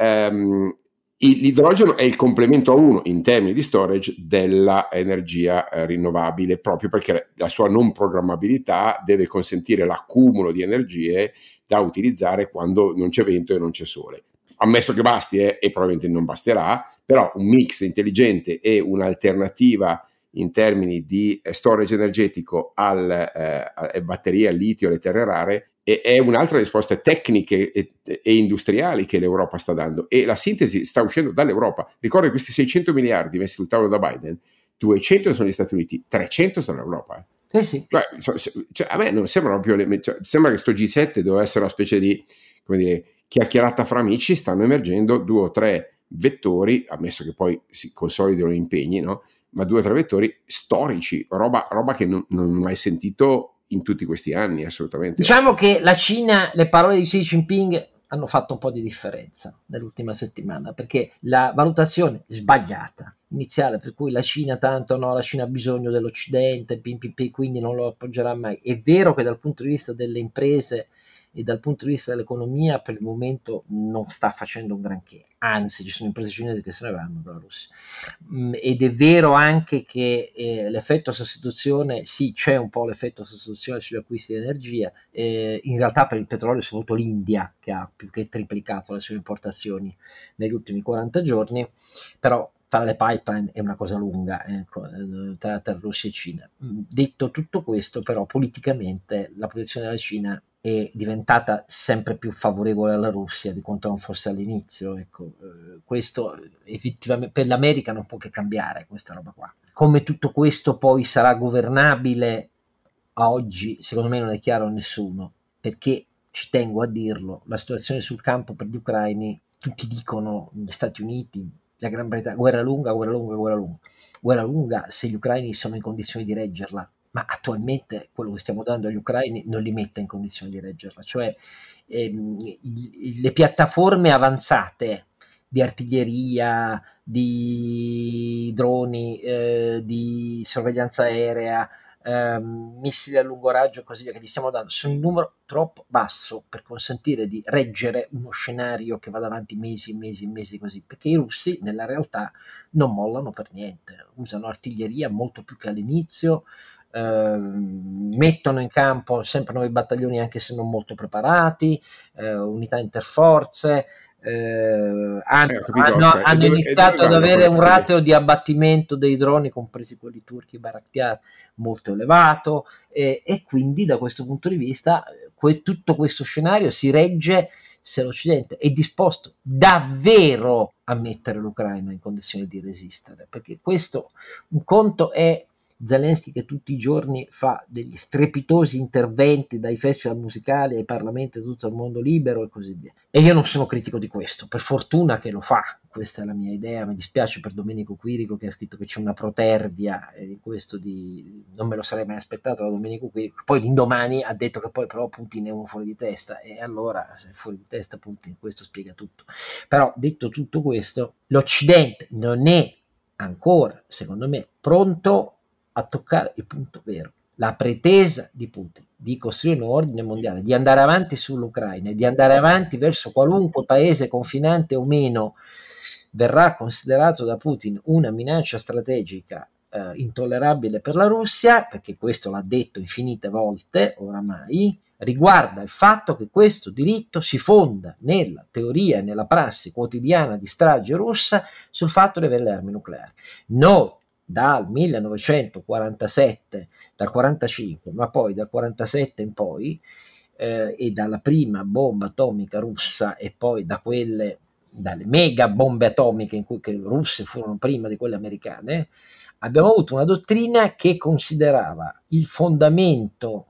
C: Um, l'idrogeno è il complemento a uno in termini di storage dell'energia eh, rinnovabile proprio perché la sua non programmabilità deve consentire l'accumulo di energie da utilizzare quando non c'è vento e non c'è sole. Ammesso che basti eh, e probabilmente non basterà, però un mix intelligente e un'alternativa in termini di eh, storage energetico alle eh, batterie al litio, alle terre rare, e è un'altra risposta tecniche e, e, industriali che l'Europa sta dando e la sintesi sta uscendo dall'Europa. Ricordo che questi 600 miliardi messi sul tavolo da Biden, 200 sono gli Stati Uniti, 300 sono l'Europa.
A: Eh. sì.
C: Cioè, cioè, a me non sembra proprio, cioè, sembra che questo G7 doveva essere una specie di, come dire, chiacchierata fra amici, stanno emergendo due o tre vettori, ammesso che poi si consolidino gli impegni, no? ma due o tre vettori storici, roba, roba che non, non ho mai sentito in tutti questi anni, assolutamente.
A: Diciamo che la Cina, le parole di Xi Jinping hanno fatto un po' di differenza nell'ultima settimana perché la valutazione sbagliata iniziale per cui la Cina tanto no, la Cina ha bisogno dell'Occidente, PPP, quindi non lo appoggerà mai. È vero che dal punto di vista delle imprese e dal punto di vista dell'economia per il momento non sta facendo un granché, anzi ci sono imprese cinesi che se ne vanno dalla Russia. Mm, ed è vero anche che eh, l'effetto sostituzione, sì c'è un po' l'effetto sostituzione sugli acquisti di energia, eh, in realtà per il petrolio è soprattutto l'India che ha più che triplicato le sue importazioni negli ultimi 40 giorni, però fare le pipeline è una cosa lunga ecco, tra, tra Russia e Cina. Mm, detto tutto questo, però, politicamente la posizione della Cina è diventata sempre più favorevole alla Russia di quanto non fosse all'inizio. Ecco, eh, questo effettivamente per l'America non può che cambiare questa roba qua. Come tutto questo poi sarà governabile a oggi, secondo me non è chiaro a nessuno, perché ci tengo a dirlo, la situazione sul campo per gli ucraini, tutti dicono gli Stati Uniti, la Gran Bretagna, guerra lunga, guerra lunga, guerra lunga. Guerra lunga se gli ucraini sono in condizioni di reggerla, ma attualmente quello che stiamo dando agli ucraini non li mette in condizioni di reggerla, cioè ehm, il, le piattaforme avanzate di artiglieria, di droni, eh, di sorveglianza aerea, ehm, missili a lungo raggio e così via che gli stiamo dando sono un numero troppo basso per consentire di reggere uno scenario che vada avanti mesi e mesi e mesi così, perché i russi nella realtà non mollano per niente, usano artiglieria molto più che all'inizio, eh, mettono in campo sempre nuovi battaglioni anche se non molto preparati, eh, unità interforze, eh, hanno, eh, hanno, hanno dove, iniziato ad avere un ratio di abbattimento dei droni, compresi quelli turchi Baraktar, molto elevato e, e, quindi da questo punto di vista que, tutto questo scenario si regge se l'Occidente è disposto davvero a mettere l'Ucraina in condizione di resistere, perché questo un conto è Zelensky che tutti i giorni fa degli strepitosi interventi dai festival musicali ai parlamenti di tutto il mondo libero e così via. E io non sono critico di questo, per fortuna che lo fa, questa è la mia idea, mi dispiace per Domenico Quirico che ha scritto che c'è una protervia e questo di... non me lo sarei mai aspettato da Domenico Quirico, poi l'indomani ha detto che poi però Putin è uno fuori di testa e allora se è fuori di testa Putin questo spiega tutto. Però detto tutto questo, l'Occidente non è ancora, secondo me, pronto a toccare il punto vero. La pretesa di Putin di costruire un ordine mondiale, di andare avanti sull'Ucraina e di andare avanti verso qualunque paese confinante o meno verrà considerato da Putin una minaccia strategica eh, intollerabile per la Russia, perché questo l'ha detto infinite volte oramai, riguarda il fatto che questo diritto si fonda nella teoria e nella prassi quotidiana di strage russa sul fatto di avere le armi nucleari. Noi dal 1947, dal 45, ma poi dal 47 in poi, eh, e dalla prima bomba atomica russa e poi da quelle, dalle mega bombe atomiche in cui le russe furono prima di quelle americane, abbiamo avuto una dottrina che considerava il fondamento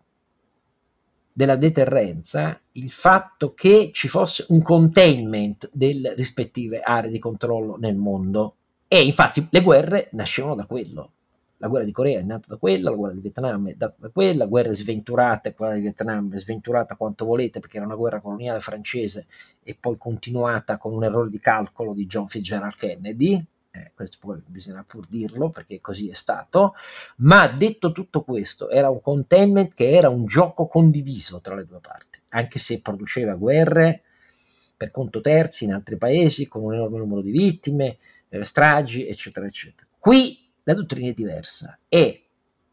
A: della deterrenza il fatto che ci fosse un containment delle rispettive aree di controllo nel mondo e infatti le guerre nascevano da quello. La guerra di Corea è nata da quella, la guerra di Vietnam è nata da quella, guerre sventurate, quella di Vietnam è sventurata quanto volete perché era una guerra coloniale francese e poi continuata con un errore di calcolo di John Fitzgerald Kennedy, eh, questo poi bisogna pur dirlo perché così è stato, ma detto tutto questo era un containment che era un gioco condiviso tra le due parti, anche se produceva guerre per conto terzi in altri paesi con un enorme numero di vittime, eh, stragi, eccetera, eccetera. Qui la dottrina è diversa. È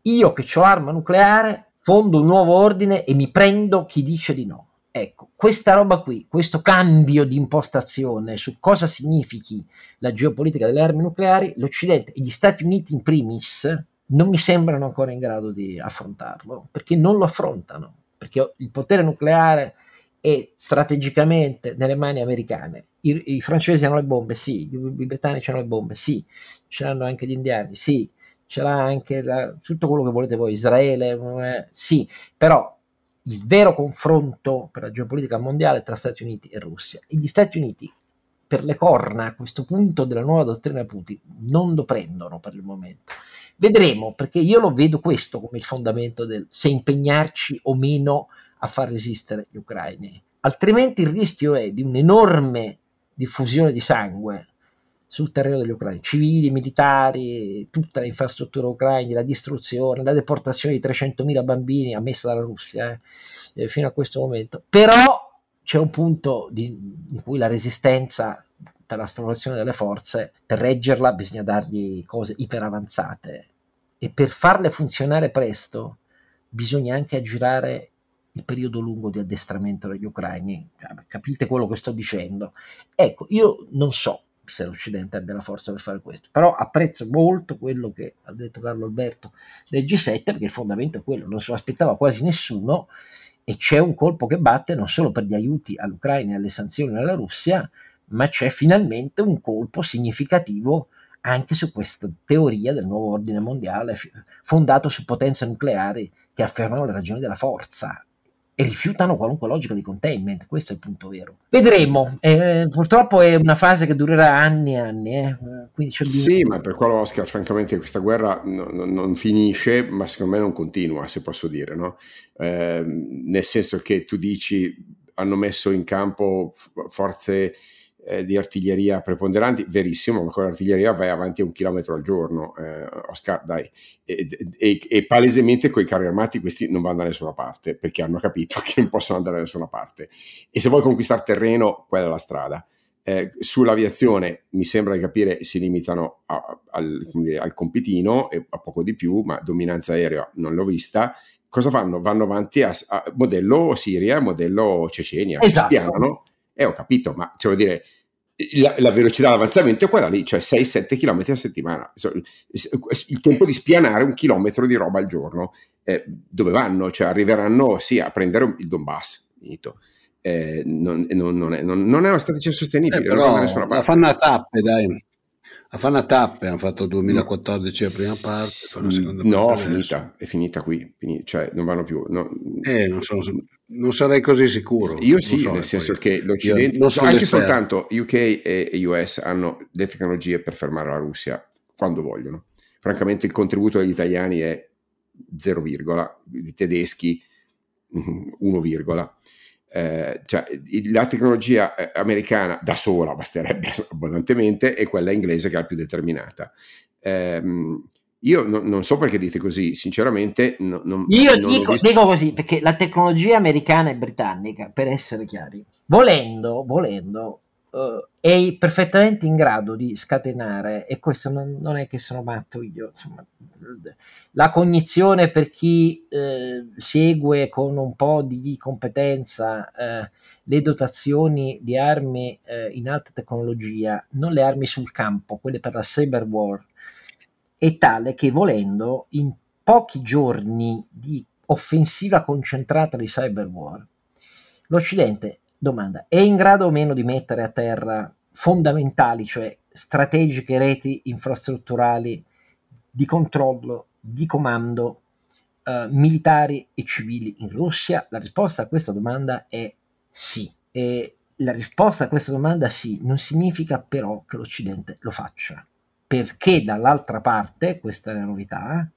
A: io che ho l'arma nucleare, fondo un nuovo ordine e mi prendo chi dice di no. Ecco, questa roba qui, questo cambio di impostazione su cosa significhi la geopolitica delle armi nucleari, l'Occidente e gli Stati Uniti in primis non mi sembrano ancora in grado di affrontarlo, perché non lo affrontano, perché il potere nucleare è strategicamente nelle mani americane. I, I, francesi hanno le bombe, sì, i, i britannici hanno le bombe, sì, ce l'hanno anche gli indiani, sì, ce l'ha anche la, tutto quello che volete voi, Israele, eh, sì, però il vero confronto per la geopolitica mondiale è tra Stati Uniti e Russia. E gli Stati Uniti, per le corna a questo punto della nuova dottrina Putin, non lo prendono per il momento. Vedremo, perché io lo vedo questo come il fondamento del se impegnarci o meno a far resistere gli ucraini. Altrimenti il rischio è di un'enorme diffusione di sangue sul terreno degli ucraini, civili, militari, tutta l'infrastruttura ucraina, la distruzione, la deportazione di 300.000 bambini ammessa dalla Russia eh, eh, fino a questo momento. Però c'è un punto di, in cui la resistenza per la trasformazione delle forze, per reggerla bisogna dargli cose iperavanzate e per farle funzionare presto bisogna anche aggirare il periodo lungo di addestramento degli ucraini. Capite quello che sto dicendo? Ecco, io non so se l'Occidente abbia la forza per fare questo, però apprezzo molto quello che ha detto Carlo Alberto del G7 perché il fondamento è quello, non se lo aspettava quasi nessuno e c'è un colpo che batte non solo per gli aiuti all'Ucraina e alle sanzioni alla Russia, ma c'è finalmente un colpo significativo anche su questa teoria del nuovo ordine mondiale fondato su potenze nucleari che affermano le ragioni della forza e rifiutano qualunque logica di containment, questo è il punto vero. Vedremo, eh, purtroppo è una fase che durerà anni e anni. Eh.
C: sì, ma per quello Oscar, francamente questa guerra no, no, non finisce, ma secondo me non continua, se posso dire, no? eh, nel senso che tu dici hanno messo in campo forze eh, di artiglieria preponderanti, verissimo, ma con l'artiglieria vai avanti a un chilometro al giorno, eh, Oscar, dai. E, e, e palesemente con i carri armati questi non vanno da nessuna parte, perché hanno capito <laughs> che non possono andare da nessuna parte. E se vuoi conquistare terreno, quella è la strada. Eh, sull'aviazione mi sembra di capire si limitano a, al, dire, al, compitino e a poco di più, ma dominanza aerea non l'ho vista. Cosa fanno? Vanno avanti a, a modello Siria, modello Cecenia, esatto. spianano. E ho capito, ma cioè, vuol dire, la, la, velocità d'avanzamento è quella lì, cioè 6-7 km a settimana. Il tempo di spianare un chilometro di roba al giorno. Eh, dove vanno? Cioè arriveranno sì a prendere il Donbass. Finito. Eh, non, non, non, è, non, è, una strategia sostenibile.
B: Eh, però la fanno a tappe, dai. La fanno a tappe, hanno fatto 2014 la prima parte.
C: no, parte è finita, è finita qui, finita, cioè non vanno più. No.
B: Eh, non, sono, non, sarei così sicuro.
C: Io sì, so, nel senso poi. che l'Occidente, no, anche soltanto UK e US hanno le tecnologie per fermare la Russia quando vogliono. Francamente il contributo degli italiani è 0, i tedeschi <laughs> 1, eh, cioè, la tecnologia eh, americana da sola basterebbe <laughs> abbondantemente e quella inglese che è la più determinata. Eh, io no, non so perché dite così, sinceramente. No, non,
A: io non dico, dico, così perché la tecnologia americana e britannica, per essere chiari, volendo, volendo uh, è perfettamente in grado di scatenare, e questo non, non è che sono matto io, insomma, la cognizione per chi eh, segue con un po' di competenza eh, le dotazioni di armi eh, in alta tecnologia, non le armi sul campo, quelle per la cyber war, è tale che volendo in pochi giorni di offensiva concentrata di cyber war, l'Occidente Domanda, è in grado o meno di mettere a terra fondamentali, cioè strategiche reti infrastrutturali di controllo, di comando eh, militari e civili in Russia? La risposta a questa domanda è sì. E la risposta a questa domanda sì, non significa però che l'Occidente lo faccia, perché dall'altra parte, questa è la novità,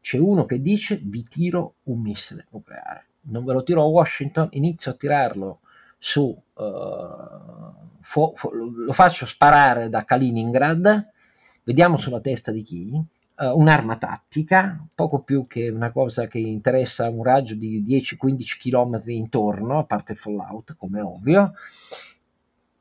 A: c'è uno che dice vi tiro un missile nucleare. Non ve lo tiro a Washington, inizio a tirarlo su, uh, fo, fo, lo faccio sparare da Kaliningrad, vediamo sulla testa di chi, uh, un'arma tattica, poco più che una cosa che interessa un raggio di 10-15 km intorno, a parte fallout, come ovvio,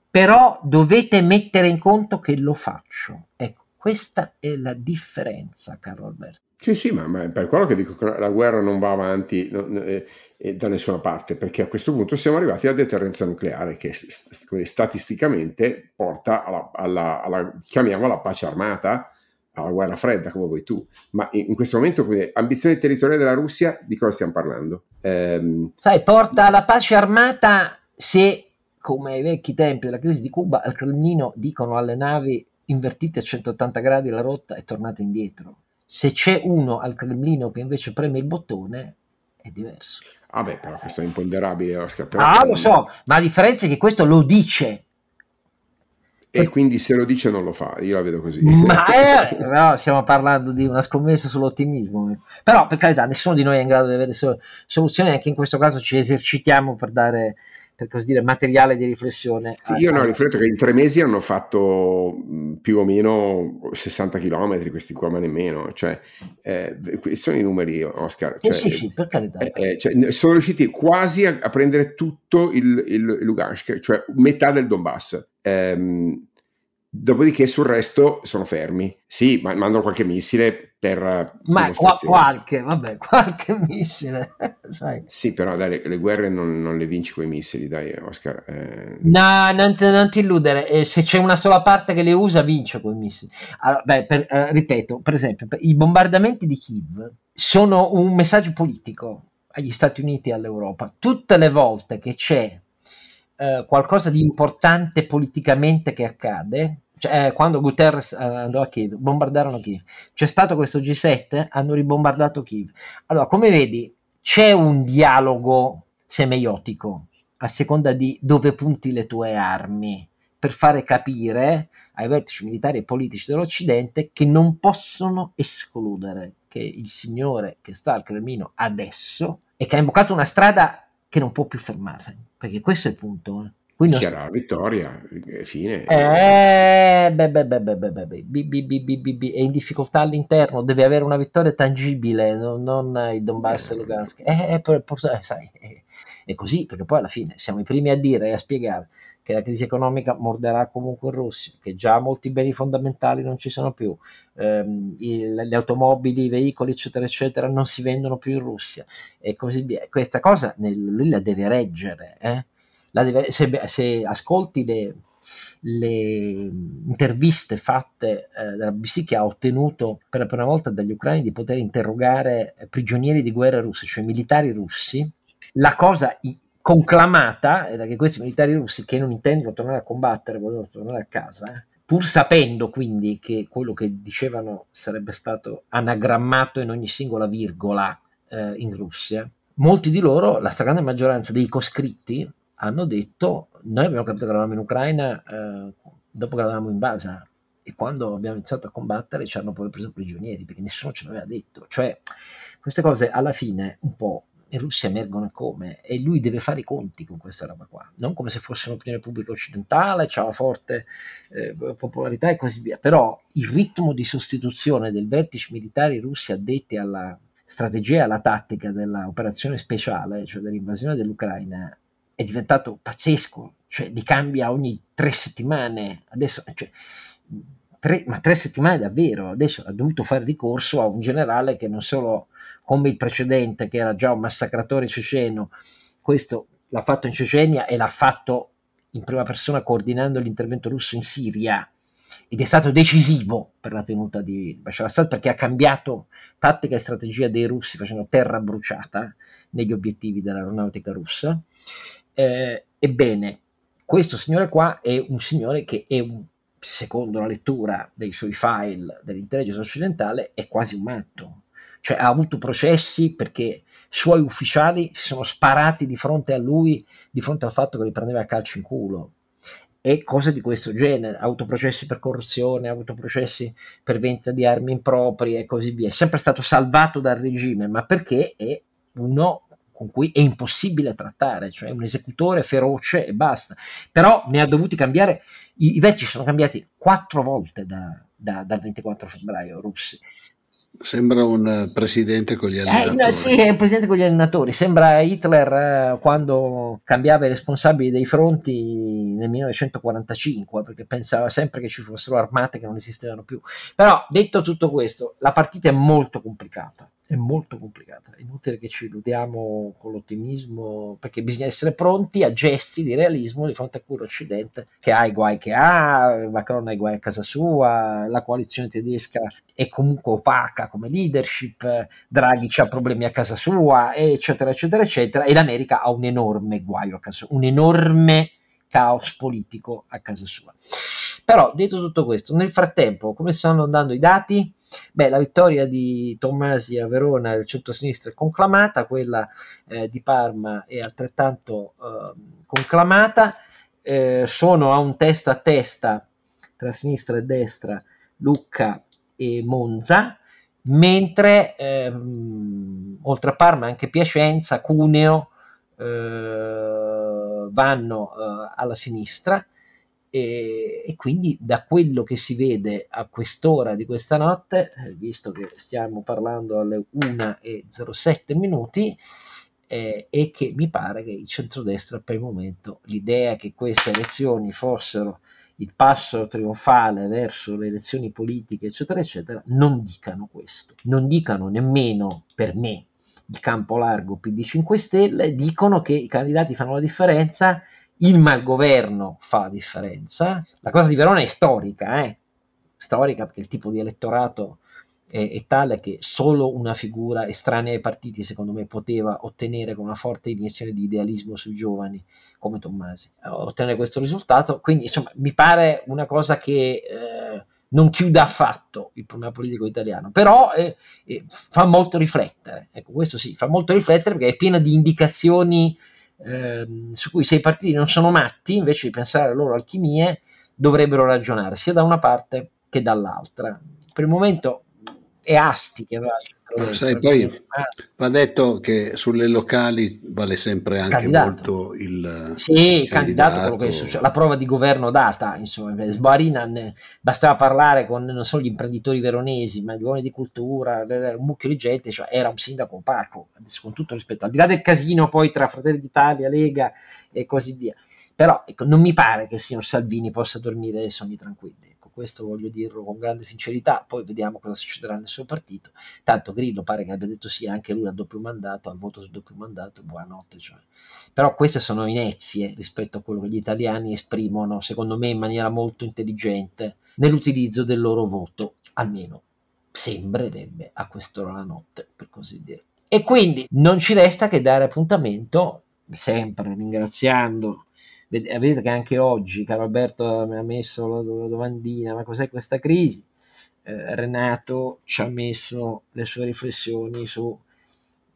A: però dovete mettere in conto che lo faccio. Ecco, questa è la differenza, caro Alberto.
C: Sì, sì, ma, ma, per quello che dico che la guerra non va avanti no, eh, eh, da nessuna parte, perché a questo punto siamo arrivati alla deterrenza nucleare che st- statisticamente porta alla, alla, alla, chiamiamola pace armata, alla guerra fredda come vuoi tu, ma in, in questo momento quindi, ambizione territoriale della Russia, di cosa stiamo parlando?
A: Ehm... Sai, porta alla pace armata se, come ai vecchi tempi della crisi di Cuba, al Cremlino dicono alle navi invertite a 180 gradi la rotta e tornate indietro se c'è uno al Cremlino che invece preme il bottone, è diverso.
C: Ah beh, però questo è imponderabile, Oscar.
A: Ah, lo so, ma la differenza è che questo lo dice.
C: E quindi se lo dice non lo fa, io la vedo così.
A: Ma <laughs> è, no, stiamo parlando di una scommessa sull'ottimismo. Però per carità, nessuno di noi è in grado di avere soluzioni, anche in questo caso ci esercitiamo per dare per così dire, materiale di riflessione.
C: Sì, io ne ho rifletto che in tre mesi hanno fatto più o meno 60 km, questi qua, ma nemmeno. Cioè, eh, sono i numeri, Oscar. Cioè,
A: sì, sì, per carità.
C: Eh, eh, cioè, sono riusciti quasi a, a prendere tutto il, il, il, Lugansk, cioè metà del Donbass. Ehm, Dopodiché sul resto sono fermi. Sì, ma mandano qualche missile per...
A: Ma qua, qualche, vabbè, <laughs> qualche missile.
C: sai. Sì, però dai, le, le guerre non, non, le vinci con i missili, dai Oscar. Eh...
A: No, non, non ti illudere, eh, se c'è una sola parte che le usa vince con i missili. Allora, beh, per, eh, ripeto, per esempio, per, i bombardamenti di Kiev sono un messaggio politico agli Stati Uniti e all'Europa. Tutte le volte che c'è eh, qualcosa di importante politicamente che accade, cioè, eh, quando Guterres eh, andò a Kiev, bombardarono Kiev. C'è stato questo G7, hanno ribombardato Kiev. Allora, come vedi, c'è un dialogo semeiotico a seconda di dove punti le tue armi per fare capire ai vertici militari e politici dell'Occidente che non possono escludere che il signore che sta al Cremlino adesso e che ha imboccato una strada che non può più fermarsi, perché questo è il punto. Eh
C: quindi Chiara la vittoria, fine.
A: Eh, beh, beh, beh, beh, beh, beh, beh, b, b, b, è in difficoltà all'interno, deve avere una vittoria tangibile, non, non il Donbass e Lugansk. Eh, eh, eh, sai, eh, è così, perché poi alla fine siamo i primi a dire e a spiegare che la crisi economica morderà comunque in Russia, che già molti beni fondamentali non ci sono più, ehm, il, le automobili, i veicoli, eccetera, eccetera, non si vendono più in Russia e così via. Questa cosa nel, lui la deve reggere, eh? Deve, se, se, ascolti le, le, interviste fatte eh, dalla BBC che ha ottenuto per la prima volta dagli ucraini di poter interrogare prigionieri di guerra russi, cioè militari russi, la cosa conclamata era che questi militari russi che non intendono tornare a combattere, vogliono tornare a casa, pur sapendo quindi che quello che dicevano sarebbe stato anagrammato in ogni singola virgola eh, in Russia, molti di loro, la stragrande maggioranza dei coscritti, hanno detto noi abbiamo capito che eravamo in Ucraina eh, dopo che l'avevamo invasa e quando abbiamo iniziato a combattere ci hanno poi preso prigionieri perché nessuno ce l'aveva detto. Cioè queste cose alla fine un po' in Russia emergono come e lui deve fare i conti con questa roba qua, non come se fosse un'opinione pubblica occidentale, c'ha una forte eh, popolarità e così via, però il ritmo di sostituzione del vertice militari russi addetti alla strategia e alla tattica dell'operazione speciale, cioè dell'invasione dell'Ucraina, è diventato pazzesco, cioè li cambia ogni tre settimane, adesso, cioè, tre, ma tre settimane davvero, adesso ha dovuto fare ricorso a un generale che non solo come il precedente, che era già un massacratore ceceno, questo l'ha fatto in Cecenia e l'ha fatto in prima persona coordinando l'intervento russo in Siria. Ed è stato decisivo per la tenuta di Bashar al-Assad perché ha cambiato tattica e strategia dei russi facendo terra bruciata negli obiettivi dell'aeronautica russa eh, ebbene, questo signore qua è un signore che è un, secondo la lettura dei suoi file dell'intelligence occidentale, è quasi un matto. Cioè ha avuto processi perché suoi ufficiali si sono sparati di fronte a lui, di fronte al fatto che li prendeva a calcio in culo e cose di questo genere, autoprocessi per corruzione, autoprocessi per vendita di armi improprie e così via. È sempre stato salvato dal regime, ma perché è uno con cui è impossibile trattare, cioè un esecutore feroce e basta. Però ne ha dovuti cambiare, i, i vecchi sono cambiati quattro volte da, da, dal 24 febbraio russi.
B: Sembra un presidente con gli allenatori.
A: Eh, no, sì, è un presidente con gli allenatori. Sembra Hitler eh, quando cambiava i responsabili dei fronti nel 1945, perché pensava sempre che ci fossero armate che non esistevano più. Però, detto tutto questo, la partita è molto complicata è molto complicata. È inutile che ci illudiamo con l'ottimismo, perché bisogna essere pronti a gesti di realismo di fronte a cui l'Occidente, che ha i guai che ha, Macron ha i guai a casa sua, la coalizione tedesca è comunque opaca come leadership, Draghi ha problemi a casa sua, eccetera, eccetera, eccetera, e l'America ha un enorme guaio a casa sua, un enorme caos politico a casa sua. Però, detto tutto questo, nel frattempo, come stanno andando i dati? Beh, la vittoria di Tommasi a Verona del centro-sinistra è conclamata, quella eh, di Parma è altrettanto eh, conclamata, eh, sono a un testa a testa tra sinistra e destra Lucca e Monza, mentre ehm, oltre a Parma anche Piacenza, Cuneo, eh, vanno uh, alla sinistra e, e, quindi da quello che si vede a quest'ora di questa notte, eh, visto che stiamo parlando alle 1.07 minuti, eh, è che mi pare che il centrodestra per il momento l'idea che queste elezioni fossero il passo trionfale verso le elezioni politiche, eccetera, eccetera, non dicano questo. Non dicano nemmeno per me il campo largo PD 5 Stelle, dicono che i candidati fanno la differenza, il malgoverno fa la differenza. La cosa di Verona è storica, eh? storica perché il tipo di elettorato è, è, tale che solo una figura estranea ai partiti, secondo me, poteva ottenere con una forte iniezione di idealismo sui giovani come Tommasi, ottenere questo risultato. Quindi, insomma, mi pare una cosa che eh, non chiuda affatto il problema politico italiano, però eh, eh, fa molto riflettere. Ecco, questo sì, fa molto riflettere perché è piena di indicazioni ehm, su cui se i partiti non sono matti, invece di pensare alle loro alchimie, dovrebbero ragionare sia da una parte che dall'altra. Per il momento e asti che
B: va sai, poi va detto che sulle locali vale sempre anche candidato. molto il
A: sì, candidato, candidato. la prova di governo data insomma Sbarina bastava parlare con non solo gli imprenditori veronesi ma gli uomini di cultura un mucchio di gente cioè era un sindaco opaco con tutto rispetto al di là del casino poi tra Fratelli d'Italia, Lega e così via. Però ecco, non mi pare che il signor Salvini possa dormire sonni tranquilli questo voglio dirlo con grande sincerità, poi vediamo cosa succederà nel suo partito. Tanto Grillo pare che abbia detto sì anche lui al doppio mandato, al voto sul doppio mandato, buonanotte. Cioè. Però queste sono inezie rispetto a quello che gli italiani esprimono, secondo me in maniera molto intelligente, nell'utilizzo del loro voto, almeno sembrerebbe a quest'ora la notte, per così dire. E quindi non ci resta che dare appuntamento, sempre ringraziando vedete che anche oggi caro Alberto mi ha messo la domandina, ma cos'è questa crisi? Eh, Renato ci ha messo le sue riflessioni su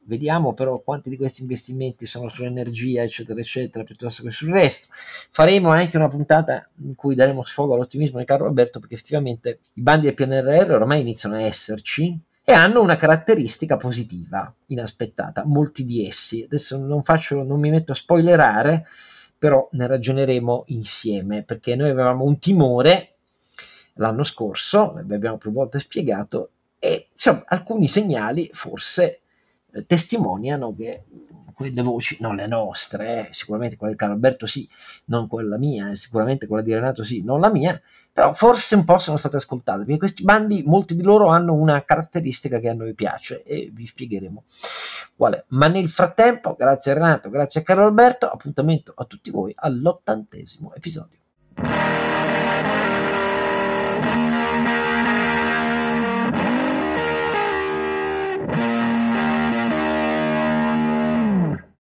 A: vediamo però quanti di questi investimenti sono sull'energia, eccetera, eccetera, piuttosto che sul resto. Faremo anche una puntata in cui daremo sfogo all'ottimismo di Carlo Alberto, perché effettivamente i bandi del PNRR ormai iniziano a esserci e hanno una caratteristica positiva, inaspettata, molti di essi. Adesso non, faccio, non mi metto a spoilerare, però ne ragioneremo insieme perché noi avevamo un timore l'anno scorso, abbiamo più volte spiegato, e insomma, alcuni segnali forse testimoniano che quelle voci, non le nostre, eh, sicuramente quella di Carlo Alberto sì, non quella mia, eh, sicuramente quella di Renato sì, non la mia, però forse un po' sono state ascoltate, perché questi bandi, molti di loro hanno una caratteristica che a noi piace e vi spiegheremo qual è. Ma nel frattempo, grazie a Renato, grazie a Carlo Alberto, appuntamento a tutti voi all'ottantesimo episodio.